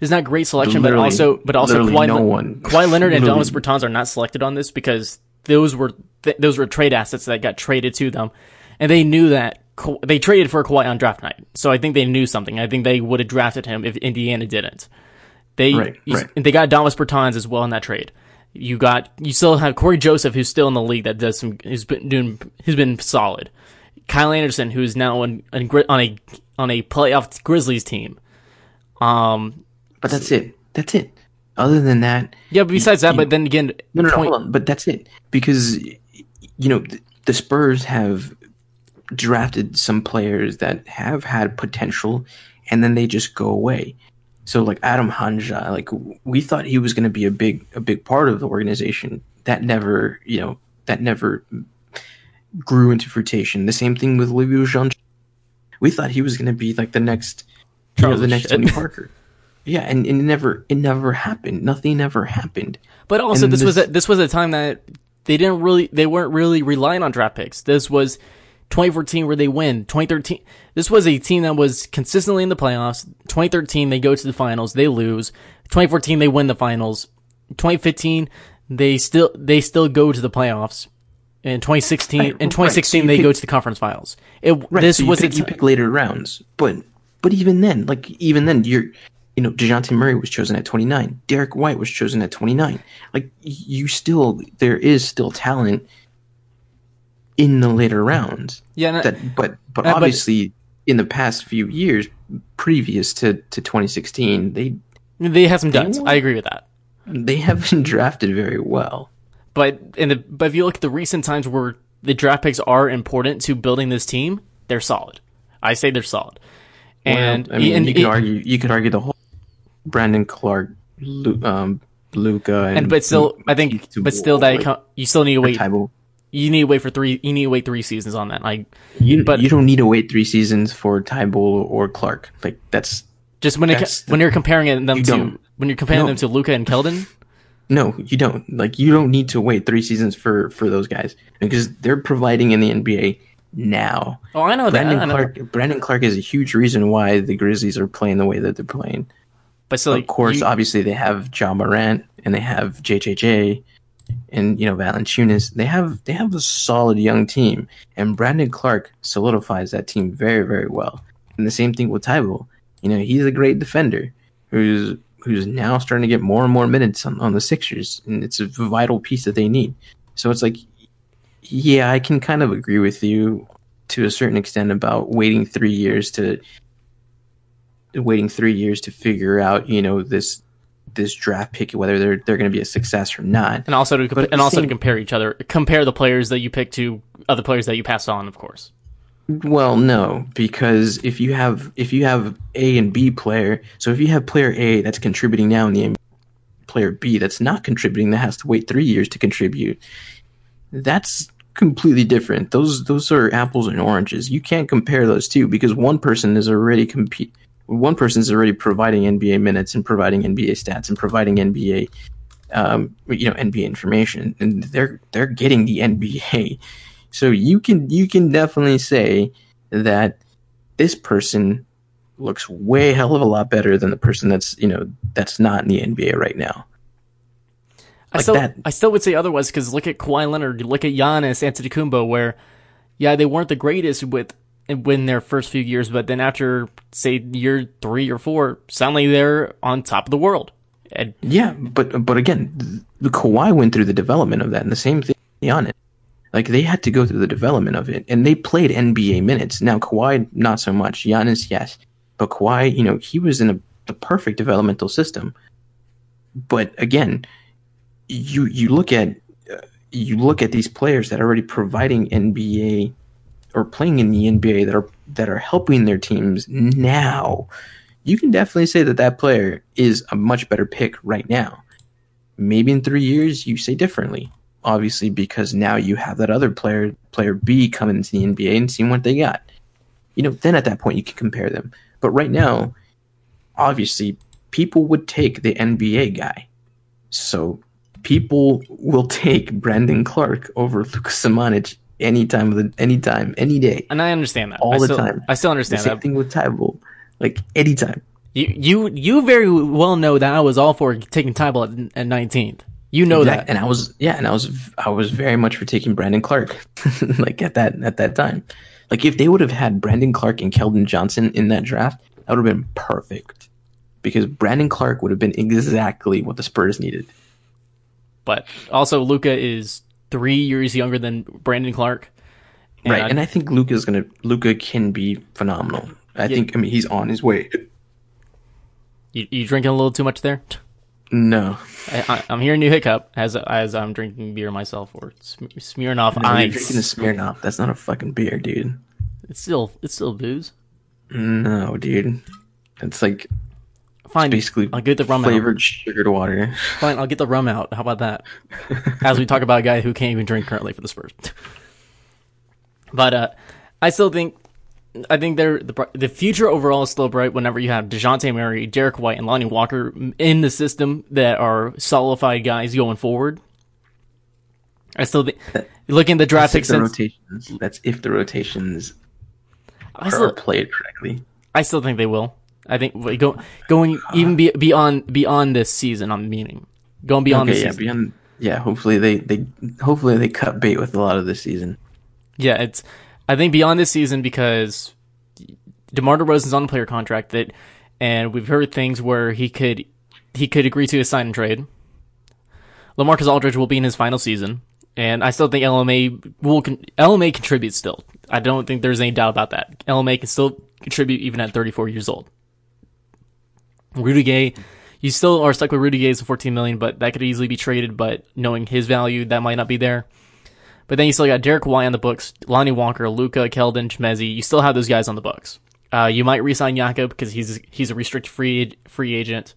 there's not great selection, but also, but also literally Kawhi, no one. Kawhi Leonard and Literally. Donis Bertans are not selected on this because those were th- those were trade assets that got traded to them, and they knew that Ka- they traded for Kawhi on draft night. So I think they knew something. I think they would have drafted him if Indiana didn't. They Right, right. they got Donis Bertans as well in that trade. You got you still have Cory Joseph who's still in the league that does some who's been doing who's been solid. Kyle Anderson who's now on on, on a on a playoff Grizzlies team. Um but that's it. That's it. Other than that, yeah, but besides that, but then again, No, no, no, 20 hold on. But that's it. Because, you know, th- the Spurs have drafted some players that have had potential and then they just go away. So like Adam Hanga, like we thought he was going to be a big a big part of the organization. That never, you know, that never grew into fruition. The same thing with Olivier Jean. We thought he was going to be like the next, you know, the next. Tony Parker. Yeah, and, and it never it never happened. Nothing ever happened. But also, And this, was a, this was a time that they didn't really they weren't really relying on draft picks. This was 2014 where they win. 2013 this was a team that was consistently in the playoffs. 2013 they go to the finals, they lose. 2014 they win the finals. 2015 they still they still go to the playoffs. In 2016 Right, in right. 2016 So they pick- go to the conference finals. It Right, this so was pick, a you pick later rounds, but but even then, like even then, you're you know Dejounte Murray was chosen at 29, Derrick White was chosen at 29. Like you still, there is still talent in the later rounds. Yeah, I- that but but uh, but- obviously in the past few years, previous to to 2016, they they had some duds. I agree with that. they haven't drafted very well. But in the but if you look at the recent times where the draft picks are important to building this team, they're solid. I say they're solid. And Well, I mean, and you could it- argue you could argue the whole Brandon Clarke, Lu, um, Luka, and, and but still, I think, but still, that co- you still need to wait. You need to wait for three. You need to wait three seasons on that. Like You, But- you don't need to wait three seasons for Thybulle or Clarke. Like that's just when it, That's the- when you're comparing them You to when you're comparing No. them to Luka and Keldon. no, you don't. Like you don't need to wait three seasons for for those guys because they're providing in the NBA now. Oh, I know Brandon that. I know. Clarke. Brandon Clarke is a huge reason why the Grizzlies are playing the way that they're playing. But still, of course, you- obviously they have Ja Morant and they have JJJ and you know Valanciunas. They have they have a solid young team, and Brandon Clarke solidifies that team very very well. And the same thing with Thybulle. You know he's a great defender who's who's now starting to get more and more minutes on, on the Sixers, and it's a vital piece that they need. So it's like, yeah, I can kind of agree with you to a certain extent about waiting three years to waiting three years to figure out, you know, this this draft pick whether they're they're going to be a success or not. and also to at and also to compare each other, compare the players that you pick to other players that you pass on, of course. Well, no, because if you have if you have A and B player, so if you have player A that's contributing now in the NBA, player B that's not contributing that has to wait three years to contribute, that's completely different. Those those are apples and oranges. You can't compare those two because one person is already compete. One person is already providing NBA minutes and providing NBA stats and providing NBA, um, you know, NBA information, and they're they're getting the NBA. So you can you can definitely say that this person looks way hell of a lot better than the person that's you know that's not in the NBA right now. I still, that. I still would say otherwise because look at Kawhi Leonard, look at Giannis Antetokounmpo, where yeah they weren't the greatest with win their first few years, but then after say year three or four, suddenly they're on top of the world. And Yeah, but but again, the Kawhi went through the development of that, and the same thing on it. Like they had to go through the development of it, and they played NBA minutes. Now Kawhi, not so much. Giannis, yes, but Kawhi, you know, he was in a, the perfect developmental system. But again, you you look at uh, you look at these players that are already providing NBA or playing in the NBA that are that are helping their teams now. You can definitely say that that player is a much better pick right now. Maybe in three years you say differently, obviously because now you have that other player, player B, coming into the NBA and seeing what they got. You know, then at that point you can compare them. But right now, obviously, people would take the NBA guy So people will take Brandon Clarke over Luka Samanic any time of the any time, any day. And I understand that All I the still, time. I still The understand same that. thing with Thybulle. Like anytime. You you you very well know that I was all for taking Thybulle at nineteenth. You know Exact- that. And I was yeah, and I was I was very much for taking Brandon Clarke. like at that at that time. Like if they would have had Brandon Clarke and Keldon Johnson in that draft, that would have been perfect. Because Brandon Clarke would have been exactly what the Spurs needed. But also Luka is three years younger than Brandon Clarke. right. And I think Luka is gonna Luka can be phenomenal. I think I mean he's on his way. You, you drinking a little too much there? No. I, I, I'm hearing you hiccup as as I'm drinking beer myself or sm- smearing off No, ice. drinking a Smirnoff. That's not a fucking beer, dude. It's still it's still booze. No, dude. It's like Fine, basically I'll get the rum out. flavored sugared water. Fine, I'll get the rum out. How about that? As we talk about a guy who can't even drink currently for the Spurs. but uh, I still think, I think they're the the future overall is still bright. Whenever you have Dejounte Murray, Derrick White, and Lonnie Walker in the system that are solidified guys going forward. I still think looking at the draft That's picks. if the rotations. That's if the rotations I are still, played correctly. I still think they will. I think wait, go, going even be, beyond beyond this season. I'm meaning going beyond Okay, this yeah, season. beyond. Yeah, hopefully they they hopefully they cut bait with a lot of this season. Yeah, it's. I think beyond this season because DeMar DeRozan's on a player contract that, and we've heard things where he could he could agree to a sign and trade. LaMarcus Aldridge will be in his final season, and I still think LMA will con- LMA contribute still. I don't think there's any doubt about that. LMA can still contribute even at 34 years old. Rudy Gay, you still are stuck with Rudy Gay's 14 million, but that could easily be traded. But knowing his value, that might not be there. But then you still got Derrick White on the books, Lonnie Walker, Luka, Keldon, Chimezie. You still have those guys on the books. Uh, you might re-sign Jakob because he's he's a restricted free free agent,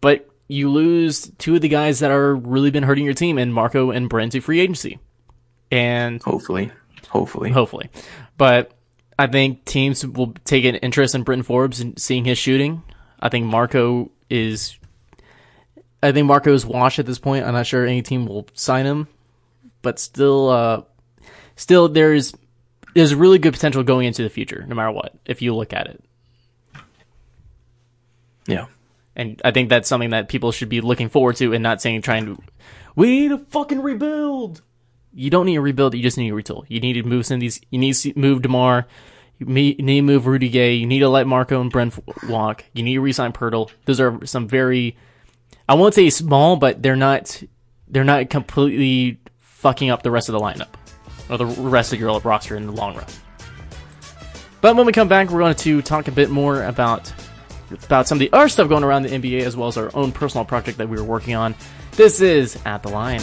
but you lose two of the guys that are really been hurting your team, and Marco and Bryn to free agency, and Hopefully, hopefully. hopefully. But I think teams will take an interest in Bryn Forbes and seeing his shooting. I think Marco is. I think Marco is washed at this point. I'm not sure any team will sign him, but still, uh, still there's there's really good potential going into the future, no matter what. If you look at it, Yeah. and I think that's something that people should be looking forward to, and not saying trying to. We need to fucking rebuild. You don't need to rebuild. You just need to retool. You need to move some of these. You need to move Demar. You need to move Rudy Gay. You need to let Marco and Bryn walk. You need to resign Poeltl. Those are some very, I won't say small, but they're not. They're not completely fucking up the rest of the lineup or the rest of your roster in the long run. But when we come back, we're going to talk a bit more about about some of the other stuff going around the NBA as well as our own personal project that we were working on. This is At the Line.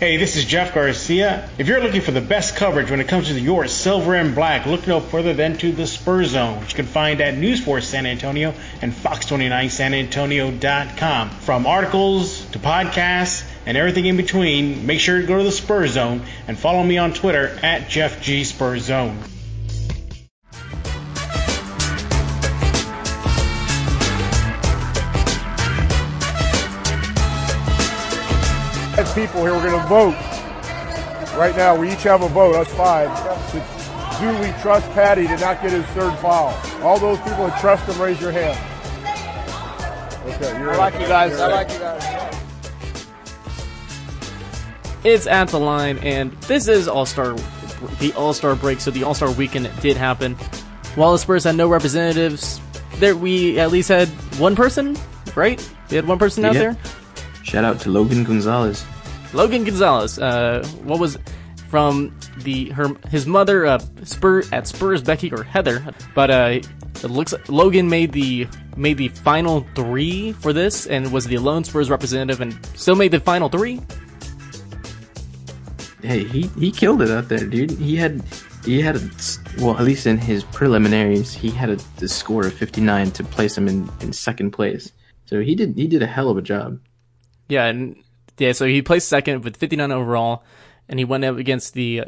Hey, this is Jeff Garcia. If you're looking for the best coverage when it comes to your silver and black, look no further than to the Spur Zone, which you can find at News San Antonio and Fox29SanAntonio.com. From articles to podcasts and everything in between, make sure to go to the Spur Zone and follow me on Twitter at Jeff G Zone. Five people here. We're going to vote. Right now, we each have a vote. Us five. Do we trust Patty to not get his third foul? All those people that trust him, raise your hand. Okay, you're I like you guys. I like you guys. It's At the Line, and this is All Star, the All Star break. So the All Star weekend did happen. While the Spurs had no representatives, there we at least had one person, right? We had one person out Yeah. there. Shout out to Logan Gonzalez. Logan Gonzalez. Uh, what was from the her his mother uh, Spur at Spurs Becky or Heather, but uh, it looks Logan made the made the final three for this and was the lone Spurs representative and still made the final three. Hey, he he killed it out there, dude. He had he had a, well, at least in his preliminaries, he had a, the score of 59 to place him in, in second place. So he did he did a hell of a job. Yeah, and yeah, so he placed second with 59 overall, and he went up against the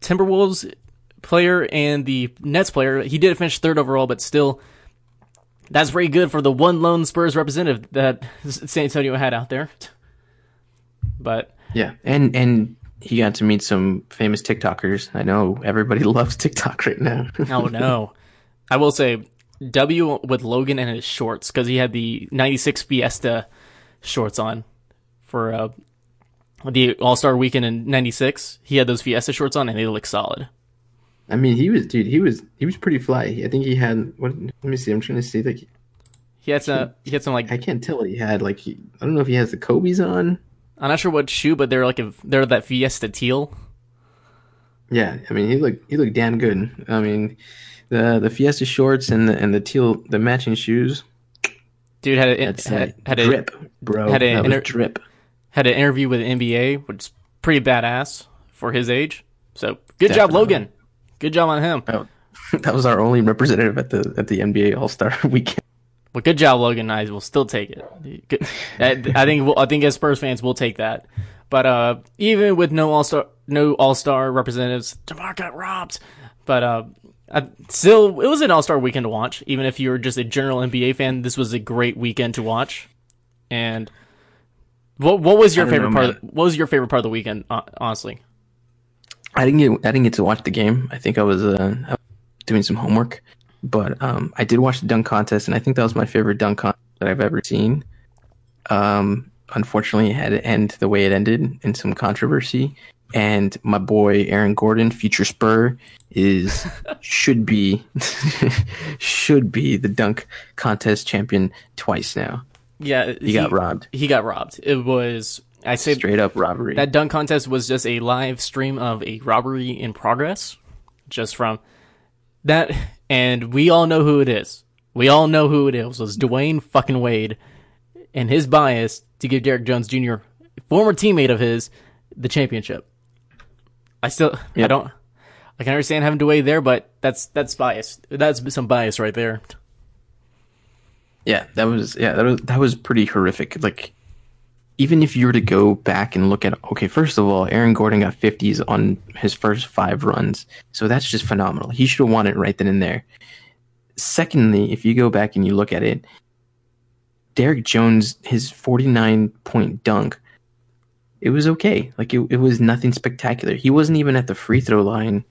Timberwolves, player and the Nets player. He did finish third overall, but still, that's very good for the one lone Spurs representative that San Antonio had out there. But Yeah, and and he got to meet some famous TikTokers. I know everybody loves TikTok right now. oh no, I will say W with Logan and his shorts because he had the '96 Fiesta shorts on for uh, the All Star Weekend in '96. He had those Fiesta shorts on and they look solid. I mean, he was dude. He was he was pretty fly. I think he had. What? Let me see. I'm trying to see. Like, He had some. He had some like I can't tell what he had. Like, he, I don't know if he has the Kobe's on. I'm not sure what shoe, but they're like a, they're that Fiesta teal. Yeah, I mean, he looked he looked damn good. I mean, the the Fiesta shorts and the and the teal the matching shoes. Dude had a, had, a had a drip, bro. had a that was inter- drip. Had an interview with the NBA, which is pretty badass for his age. So good job, Logan. Good job on him. Oh, that was our only representative at the at the NBA All Star Weekend. Well, good job, Logan. I will still take it. Good- I think we'll, I think as Spurs fans, we'll take that. But uh, even with no All Star no All Star representatives, Jamar got robbed. But uh, I, still, it was an All Star weekend to watch. Even if you're just a general NBA fan, this was a great weekend to watch. And what what was your favorite know, part? Of, what was your favorite part of the weekend? Honestly, I didn't get I didn't get to watch the game. I think I was uh, doing some homework, but um, I did watch the dunk contest, and I think that was my favorite dunk contest that I've ever seen. Um, unfortunately, it had to end the way it ended in some controversy, and my boy Aaron Gordon, future Spur, is should be should be the dunk contest champion twice now. Yeah, He, got robbed, He got robbed. It was I say straight up robbery. That dunk contest was just a live stream of a robbery in progress, just from that, and we all know who it is. We all know who it is. It was Dwyane fucking Wade, and his bias to give Derrick Jones Jr., former teammate of his, the championship. I still, I don't, I can understand having Dwyane there, but that's that's bias. That's some bias right there. Yeah, that was yeah, that was that was pretty horrific. Like even if you were to go back and look at okay, first of all, Aaron Gordon got 50s on his first 5 runs. So that's just phenomenal. He should have won it right then and there. Secondly, if you go back and you look at it, Derrick Jones his 49 point dunk it was okay. Like it, it was nothing spectacular. He wasn't even at the free throw line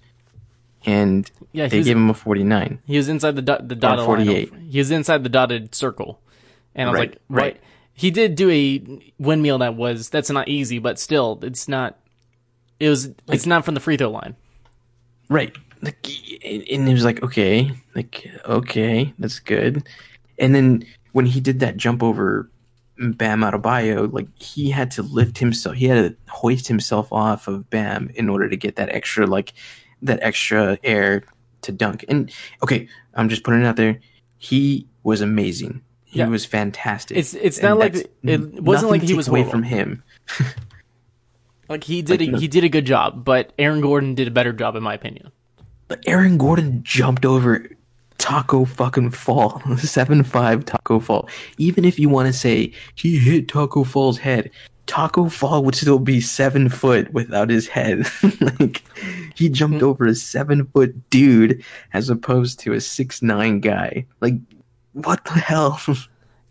and Yeah, they was- gave him a 49. He was inside the dot, the dotted line. 48. He was inside the dotted circle, and I was Right, like, right. right. He did do a windmill that was that's not easy, but still, it's not. It was. it's not from the free throw line. Right. Like, and it was like, okay, like, okay, that's good. And then when he did that jump over Bam Adebayo, like he had to lift himself, he had to hoist himself off of Bam in order to get that extra, like, that extra air to dunk. And okay, I'm just putting it out there. He was amazing. He Yeah. was fantastic. It's- it's And not like it wasn't like he was away horrible. from him. Like he did. Like, a, no- he did a good job, but Aaron Gordon did a better job, in my opinion. But Aaron Gordon jumped over Taco fucking Fall, seven five Taco Fall. Even if you want to say he hit Taco Fall's head, Taco Fall would still be seven foot without his head. like he jumped hmm. over a seven foot dude as opposed to a six nine guy. Like what the hell?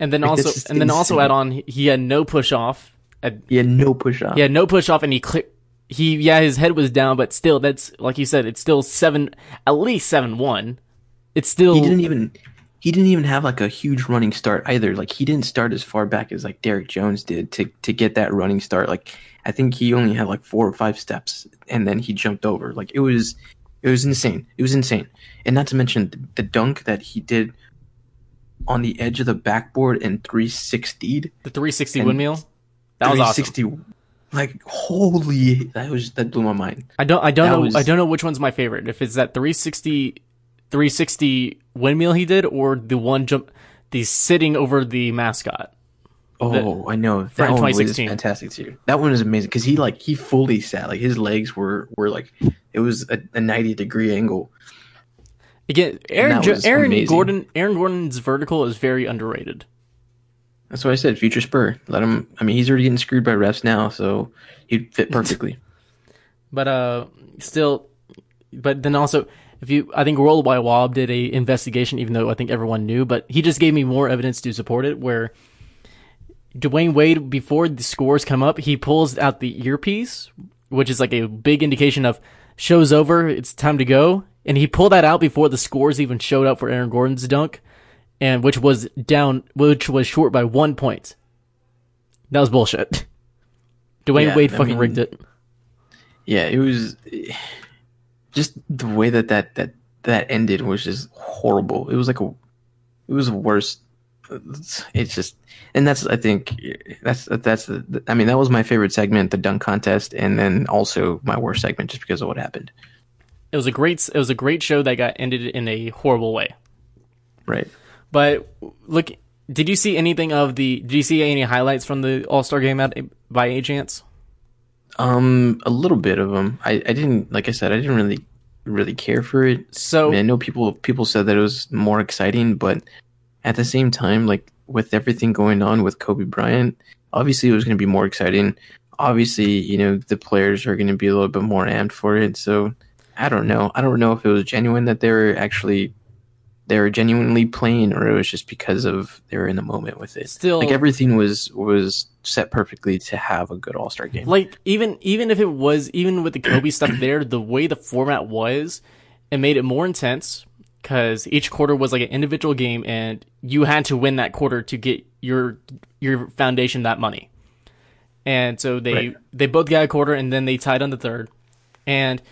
And then Like, also, and then also add on, he- he had no push off. Uh, he had no push off. he had no push off, and he clear. He yeah, his head was down, but still, that's like you said, it's still seven, at least seven one. It's still he didn't even he didn't even have like a huge running start either. Like he didn't start as far back as like Derrick Jones did to to get that running start. Like I think he only had like four or five steps and then he jumped over. Like it was it was insane. It was insane. And not to mention the, dunk that he did on the edge of the backboard and 360 the 360 windmill. That was awesome. 360 like holy that was that blew my mind. I don't I don't That know was- I don't know which one's my favorite. If it's that 360 360 windmill he did or the one jump the sitting over the mascot. Oh, I know that one was 2016. fantastic too. That one was amazing because he like he fully sat like his legs were were like it was a, a ninety degree angle. Again, Aaron Jo- Aaron amazing. Gordon Aaron Gordon's vertical is very underrated. That's what I said. Future Spur. Let him. I mean, he's already getting screwed by refs now, so he'd fit perfectly. But uh still but then also if you, I think Worldwide Wob did a investigation, even though I think everyone knew, but he just gave me more evidence to support it. Where Dwyane Wade, before the scores come up, he pulls out the earpiece, which is like a big indication of show's over, it's time to go, and he pulled that out before the scores even showed up for Aaron Gordon's dunk, and which was down, which was short by one point. That was bullshit. Dwyane Yeah, Wade I fucking mean- rigged it. Yeah, it was just the way that that that that ended was just horrible. It was like a, it was worse. It's just, and that's I think that's that's the. I mean, that was my favorite segment, the dunk contest, and then also my worst segment just because of what happened. It was a great, it was a great show that got ended in a horrible way. Right. But look, did you see anything of the? Did you see any highlights from the All Star game at, by any chance? Um, a little bit of them. I I didn't like I said I didn't really really care for it. I So mean, I know people people said that it was more exciting, but at the same time, like with everything going on with Kobe Bryant, obviously it was going to be more exciting. Obviously, you know the players are going to be a little bit more amped for it. So I don't know. I don't know if it was genuine that they were actually they were genuinely playing, or it was just because of they were in the moment with it. Still- like everything was was set perfectly to have a good All Star game. like even even if it was even with the Kobe stuff there, the way the format was, it made it more intense because each quarter was like an individual game, and you had to win that quarter to get your your foundation that money. And so they Right. they both got a quarter, and then they tied on the third. And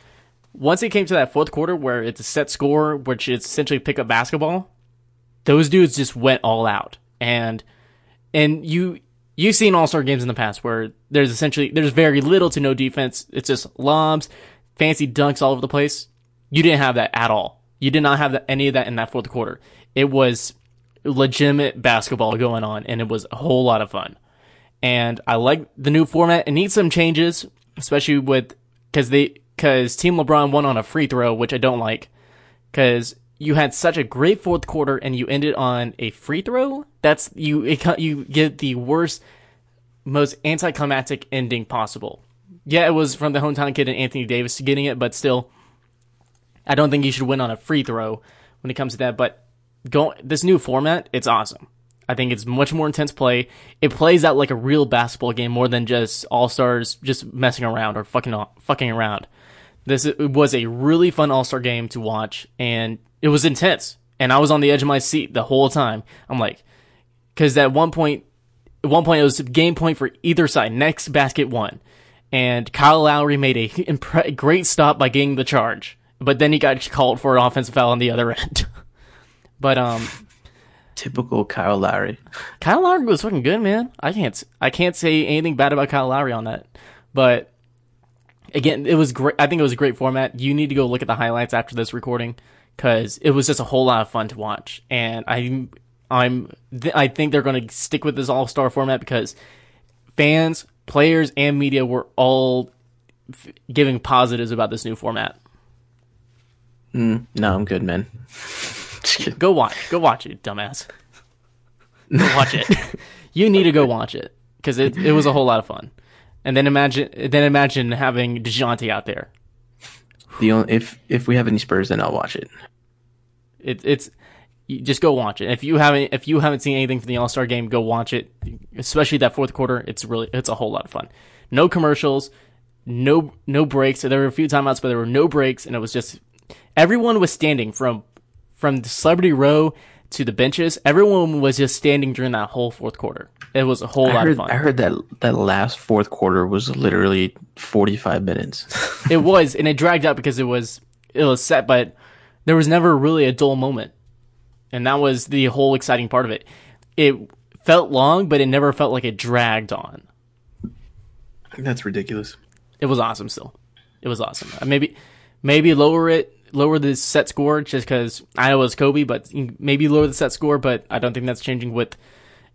once it came to that fourth quarter where it's a set score, which is essentially pick up basketball, those dudes just went all out. And and you you've seen all star games in the past where there's essentially there's very little to no defense. It's just lobs, fancy dunks all over the place. You didn't have that at all. You did not have that, any of that in that fourth quarter. It was legitimate basketball going on, and it was a whole lot of fun. And I like the new format. It needs some changes, especially with because they because Team LeBron won on a free throw, which I don't like because you had such a great fourth quarter and you ended on a free throw. That's you. It, you get the worst, most anticlimactic ending possible. Yeah, it was from the hometown kid and Anthony Davis getting it, but still, I don't think you should win on a free throw when it comes to that. But go this new format, it's awesome. I think it's much more intense play. It plays out like a real basketball game more than just all stars just messing around or fucking fucking around. This was a really fun All Star game to watch, and it was intense. And I was on the edge of my seat the whole time. I'm like, because at one point, at one point it was game point for either side. Next basket one, and Kyle Lowry made a impre- great stop by getting the charge, but then he got called for an offensive foul on the other end. but um, Typical Kyle Lowry. Kyle Lowry was fucking good, man. I can't I can't say anything bad about Kyle Lowry on that. But again, it was great. I think it was a great format. You need to go look at the highlights after this recording because it was just a whole lot of fun to watch. And I'm I'm th- I think they're going to stick with this All Star format because fans, players, and media were all f- giving positives about this new format. Mm, no, I'm good, man. Go watch. Go watch it, dumbass. Go watch it. you need to go watch it because it it was a whole lot of fun. And then imagine then imagine having Dejounte out there. The only, if if we have any Spurs, then I'll watch it. It, it's just go watch it. If you haven't if you haven't seen anything from the All Star game, go watch it. Especially that fourth quarter. It's really it's a whole lot of fun. No commercials, no no breaks. There were a few timeouts, but there were no breaks, and it was just everyone was standing from from the celebrity row to the benches. Everyone was just standing during that whole fourth quarter. It was a whole I lot heard, of fun. I heard that that last fourth quarter was literally 45 minutes. it was, and it dragged out because it was it was set, but there was never really a dull moment, and that was the whole exciting part of it. It felt long, but it never felt like it dragged on. That's ridiculous. It was awesome. Still, it was awesome. Uh, Maybe maybe lower it, lower the set score just because I know it was Kobe, but maybe lower the set score. But I don't think that's changing with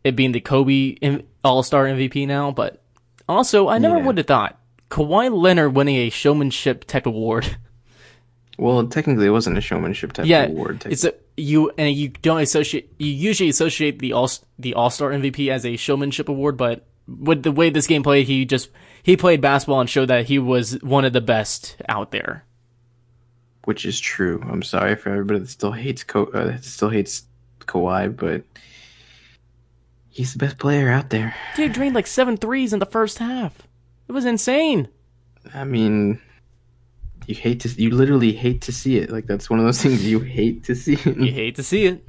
it being the Kobe All Star MVP now. But also, I never Yeah. would have thought Kawhi Leonard winning a showmanship type award. Well, technically, it wasn't a showmanship type yeah, award. it's a you and you don't associate. You usually associate the all the All Star MVP as a showmanship award, but with the way this game played, he just he played basketball and showed that he was one of the best out there. Which is true. I'm sorry for everybody that still hates Ko- uh, that still hates Kawhi, but he's the best player out there. Dude drained like seven threes in the first half. It was insane. I mean, you hate to you literally hate to see it. Like that's one of those things you hate to see. You hate to see it.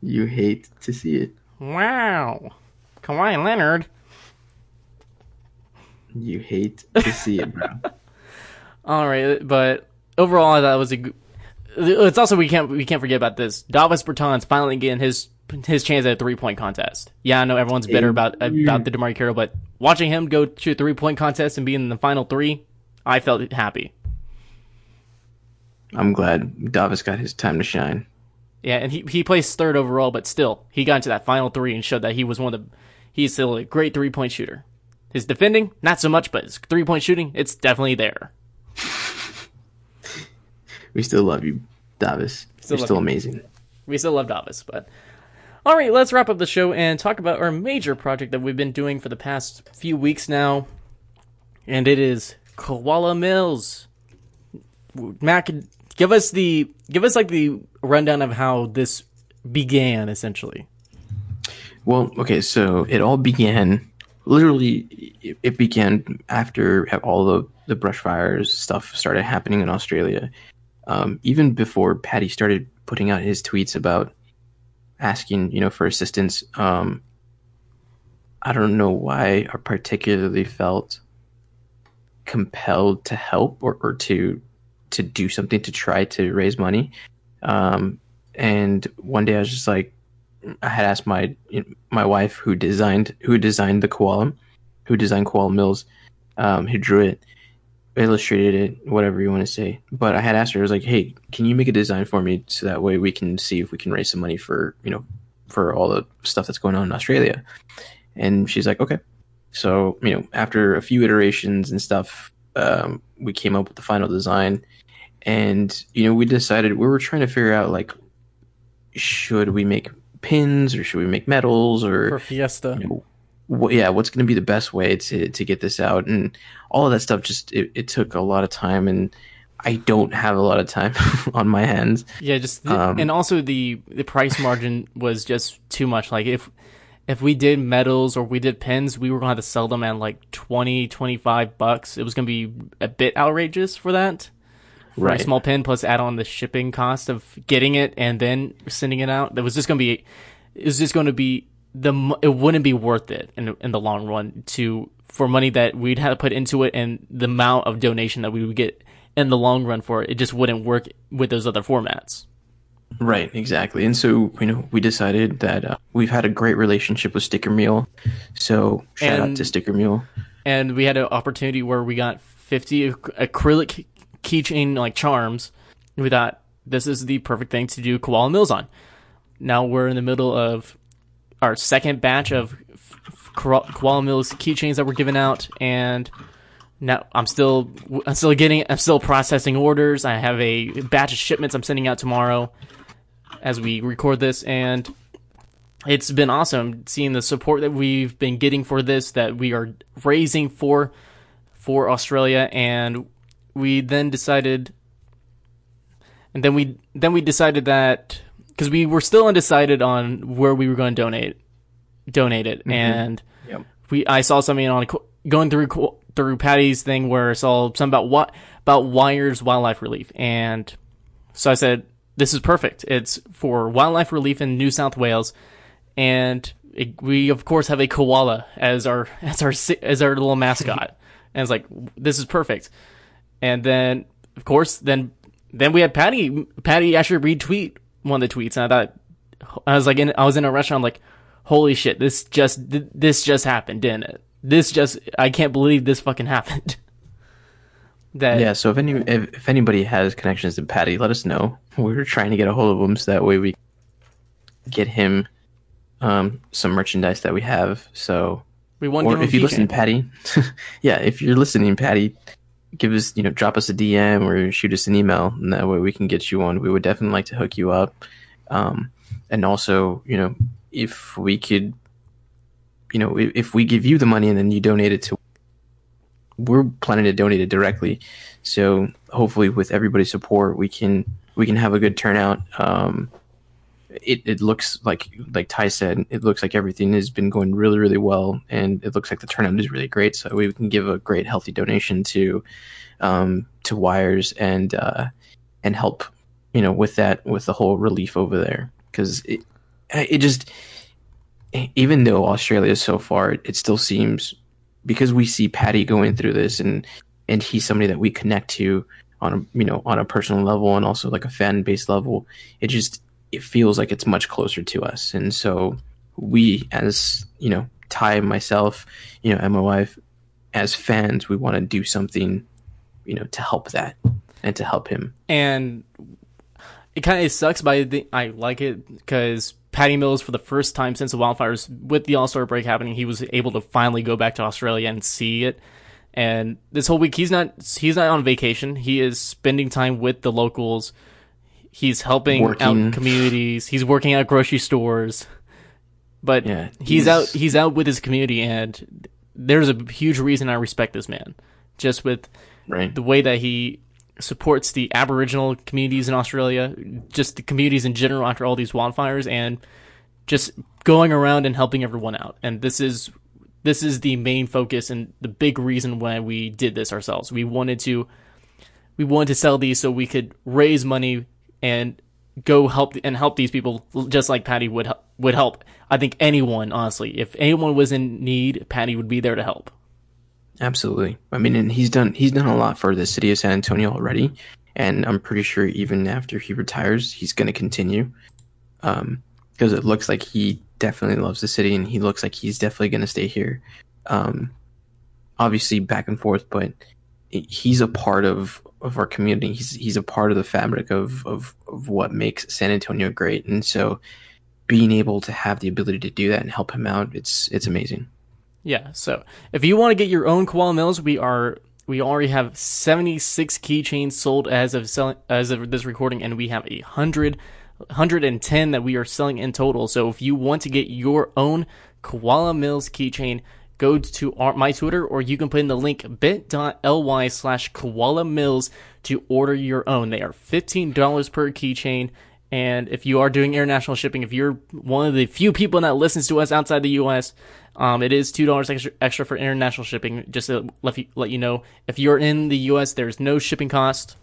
you hate to see it. Wow. Kawhi Leonard. You hate to see it, bro. All right, but overall, that was a. It's also we can't we can't forget about this. Davis Bertans finally getting his his chance at a three point contest. Yeah, I know everyone's bitter about about the DeMarre Carroll, but watching him go to a three point contest and be in the final three, I felt happy. I'm glad Davis got his time to shine. Yeah, and he he placed third overall, but still he got into that final three and showed that he was one of the he's still a great three point shooter. His defending, not so much, but his three point shooting, it's definitely there. We still love you, Davis. Still You're still you. amazing. We still love Davis, but all right, let's wrap up the show and talk about our major project that we've been doing for the past few weeks now, and it is Koala Mills. Mac, give us the give us like the rundown of how this began, essentially. Well, okay, so it all began literally. It, it began after all the the brush fires stuff started happening in Australia. Um, even before Patty started putting out his tweets about asking, you know, for assistance. Um, I don't know why I particularly felt compelled to help or, or to to do something to try to raise money. Um, and one day I was just like, I had asked my my wife who designed who designed the koala, who designed koala mills, um, who drew it, illustrated it, whatever you want to say. But I had asked her, I was like, "Hey, can you make a design for me so that way we can see if we can raise some money for you know for all the stuff that's going on in Australia?" And she's like, "Okay." So you know, after a few iterations and stuff, um, we came up with the final design, and you know, we decided we were trying to figure out like, should we make pins or should we make medals or For Fiesta. you know, what, yeah, what's going to be the best way to to get this out, and all of that stuff. Just it, it took a lot of time, and I don't have a lot of time on my hands. Yeah, just the, Um, and also the the price margin was just too much. Like if if we did medals or we did pins, we were going to have to sell them at like 20, 25 bucks. It was going to be a bit outrageous for that. For Right. a small pin plus add on the shipping cost of getting it and then sending it out. That was just going to be it was just going to be the it wouldn't be worth it in in the long run to for money that we'd have to put into it and the amount of donation that we would get in the long run for it. It just wouldn't work with those other formats. Right, exactly. And so, you know, we decided that uh, we've had a great relationship with Sticker Mule. So, shout out to Sticker Mule. and we had an opportunity where we got 50 acrylic keychain like charms. We thought this is the perfect thing to do koala mills on. Now we're in the middle of our second batch of koala mills keychains that were given out, and now I'm still I'm still getting I'm still processing orders. I have a batch of shipments I'm sending out tomorrow as we record this, and it's been awesome seeing the support that we've been getting for this that we are raising for for Australia and we then decided and then we then we decided that because we were still undecided on where we were going to donate donate it. Mm-hmm. And Yep. we I saw something on going through through Patty's thing where I saw something about what about Wires Wildlife Relief. And so I said this is perfect. It's for wildlife relief in New South Wales. And it, we of course have a koala as our as our as our little mascot. And it's like this is perfect. And then of course then then we had Patty Patty actually retweet one of the tweets and I thought I was like in I was in a restaurant like holy shit this just this just happened didn't it this just I can't believe this fucking happened that Yeah, so if any if, if anybody has connections to Patty, let us know. We're trying to get a hold of him so that way we get him um, some merchandise that we have. So, we won or if you listen. Patty, yeah, if you're listening, Patty, give us you know drop us a DM or shoot us an email, and that way we can get you on. We would definitely like to hook you up, um, and also you know if we could, you know, if, we give you the money and then you donate it to we're planning to donate it directly. So hopefully, with everybody's support, we can we can have a good turnout. Um, it, it looks like like Ty said, it looks like everything has been going really really well, and it looks like the turnout is really great. So we can give a great healthy donation to um, to Wires and uh, and help you know with that with the whole relief over there because it it just even though Australia is so far, it still seems because we see Patty going through this and and he's somebody that we connect to on a you know on a personal level and also like a fan based level. It just it feels like it's much closer to us, and so we as you know Ty myself, you know, and my wife, as fans, we want to do something, you know, to help that and to help him. And it kind of sucks, but I, I like it because Patty Mills, for the first time since the wildfires, with the All Star break happening, he was able to finally go back to Australia and see it. And this whole week, he's not he's not on vacation. He is spending time with the locals. He's helping Working. out communities. He's working at grocery stores. But Yeah, he's, he's- out he's out with his community, and there's a huge reason I respect this man. Just with Right. the way that he supports the Aboriginal communities in Australia, just the communities in general after all these wildfires, and just going around and helping everyone out. And this is this is the main focus and the big reason why we did this ourselves. We wanted to we wanted to sell these so we could raise money and go help and help these people just like Patty would would help. I think anyone, honestly, if anyone was in need, Patty would be there to help. Absolutely. I mean, and he's done he's done a lot for the city of San Antonio already, and I'm pretty sure even after he retires, he's going to continue. Um, because it looks like he definitely loves the city, and he looks like he's definitely going to stay here. Um, obviously back and forth, but he's a part of of our community. He's he's a part of the fabric of of of what makes San Antonio great, and so being able to have the ability to do that and help him out, it's it's amazing. Yeah. So if you want to get your own koala mills, we are we already have 76 keychains sold as of selling as of this recording, and we have a hundred. 110 that we are selling in total. So if you want to get your own Koala Mills keychain, go to our, my Twitter or you can put in the link bit.ly slash koala mills to order your own. They are $15 per keychain. And if you are doing international shipping, if you're one of the few people that listens to us outside the U.S., um, it is two dollars extra, extra for international shipping. Just to let you, let you know, if you're in the U.S., there's no shipping cost,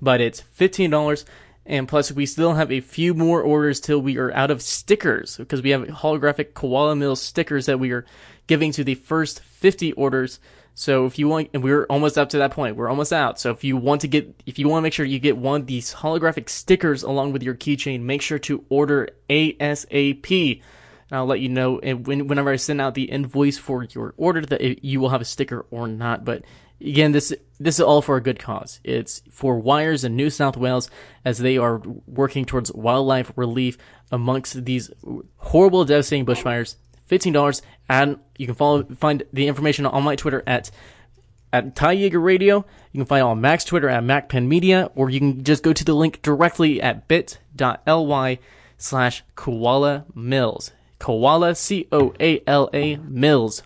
but it's fifteen dollars. And plus, we still have a few more orders till we are out of stickers because we have holographic Koala Mill stickers that we are giving to the first 50 orders. So if you want, and we're almost up to that point, we're almost out. So if you want to get, if you want to make sure you get one of these holographic stickers along with your keychain, make sure to order ASAP. And I'll let you know whenever I send out the invoice for your order that you will have a sticker or not. But again, this this is all for a good cause. It's for Wires in New South Wales as they are working towards wildlife relief amongst these horrible, devastating bushfires. Fifteen dollars, and you can follow find the information on my Twitter at at Ty Jager Radio. You can find on Mac's Twitter at MacPen Media, or you can just go to the link directly at bit.ly slash koala mills. Koala, C O A L A mills,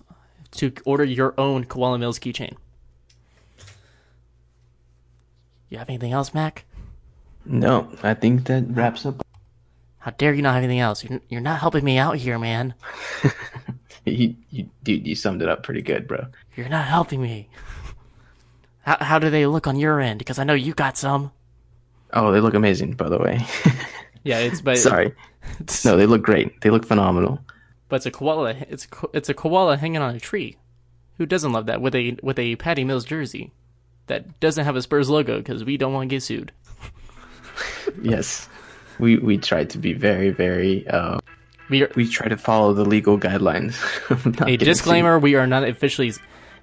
to order your own Koala Mills keychain. You have anything else, Mac? No, I think that wraps up. How dare you not have anything else? You're, you're not helping me out here, man. You, you, dude, you summed it up pretty good, bro. You're not helping me. How, how do they look on your end? Because I know you got some. Oh, they look amazing, by the way. Yeah, it's but Sorry. No, they look great. They look phenomenal. but it's a koala. It's a, it's a koala hanging on a tree. Who doesn't love that with a with a Patty Mills jersey that doesn't have a Spurs logo because we don't want to get sued. Yes. We we tried to be very, very uh We are, we try to follow the legal guidelines. a disclaimer: we are not officially.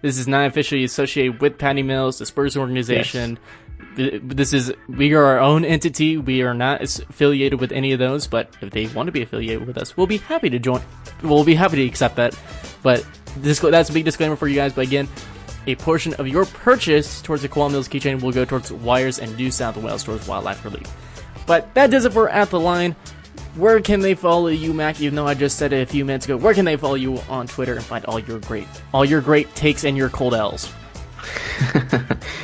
This is not officially associated with Patty Mills, the Spurs organization. Th- This is we are our own entity. We are not affiliated with any of those. But if they want to be affiliated with us, we'll be happy to join. We'll be happy to accept that. But this that's a big disclaimer for you guys. But again, a portion of your purchase towards the Koala Mills keychain will go towards wires and New South Wales towards wildlife relief. But that does it for At the Line. Where can they follow you, Mac? Even though I just said it a few minutes ago, where can they follow you on Twitter and find all your great, all your great takes and your cold L's?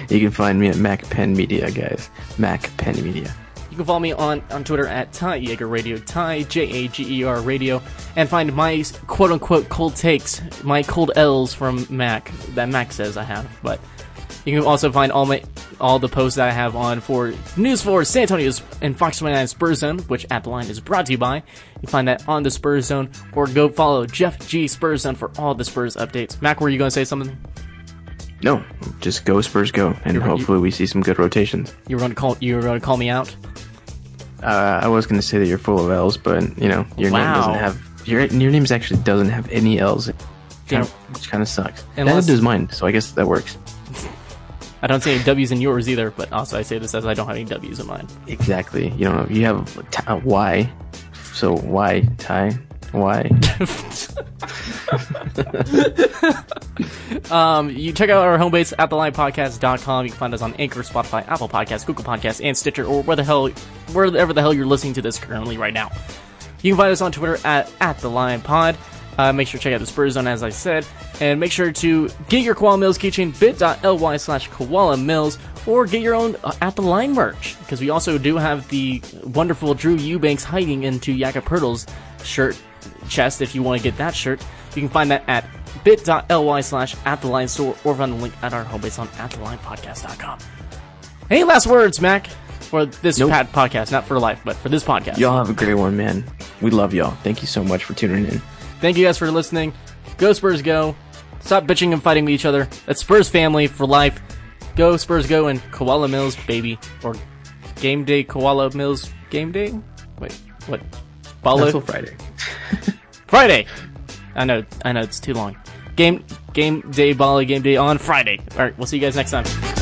you can find me at Mac Pen Media, guys. Mac Pen Media. You can follow me on, on Twitter at Ty Jager Radio, Ty J A G E R Radio, and find my quote unquote cold takes, my cold L's from Mac that Mac says I have. But you can also find all my all the posts that I have on for News for San Antonio's and Fox 29 Spurs Zone, which at the line is brought to you by. You can find that on the Spurs Zone, or go follow Jeff G Spurs Zone for all the Spurs updates. Mac, were you going to say something? No, just go Spurs go, and You're hopefully we see some good rotations. You were going to call you were going to call me out. Uh, I was going to say that you're full of L's, but you know your name doesn't have your your name actually doesn't have any L's, kind of, which kind of sucks. Unless- That does mine, so I guess that works. I don't see any W's in yours either, but also I say this as I don't have any W's in mine. Exactly. You know, you have a t- a Y, so why Ty? Why? Um, you check out our home base at thelinepodcast.com. You can find us on Anchor, Spotify, Apple Podcasts, Google Podcasts, and Stitcher, or where the hell, wherever the hell you're listening to this currently right now. You can find us on Twitter at, at the Line Pod. Uh, make sure to check out the Spurs Zone, as I said, and make sure to get your Koala Mills keychain bit.ly slash Koala Mills, or get your own uh, at the line merch, because we also do have the wonderful Drew Eubanks hiding into Jakob Poeltl's shirt chest if you want to get that shirt. You can find that at bit.ly slash at the line store or find the link at our homebase on at the podcast.com. Any last words, Mac, for this Nope. pad podcast? Not for life, but for this podcast. y'all have a great one, man. We love y'all. Thank you so much for tuning in. Thank you guys for listening. Go Spurs, go. Stop bitching and fighting with each other. That's Spurs family for life. Go Spurs, go and Koala Mills, baby. Or Game Day Koala Mills Game Day? Wait, what? Not Follow Friday. Friday. I know, I know, it's too long. Game Game Day Bali Game Day on Friday. All right, we'll see you guys next time.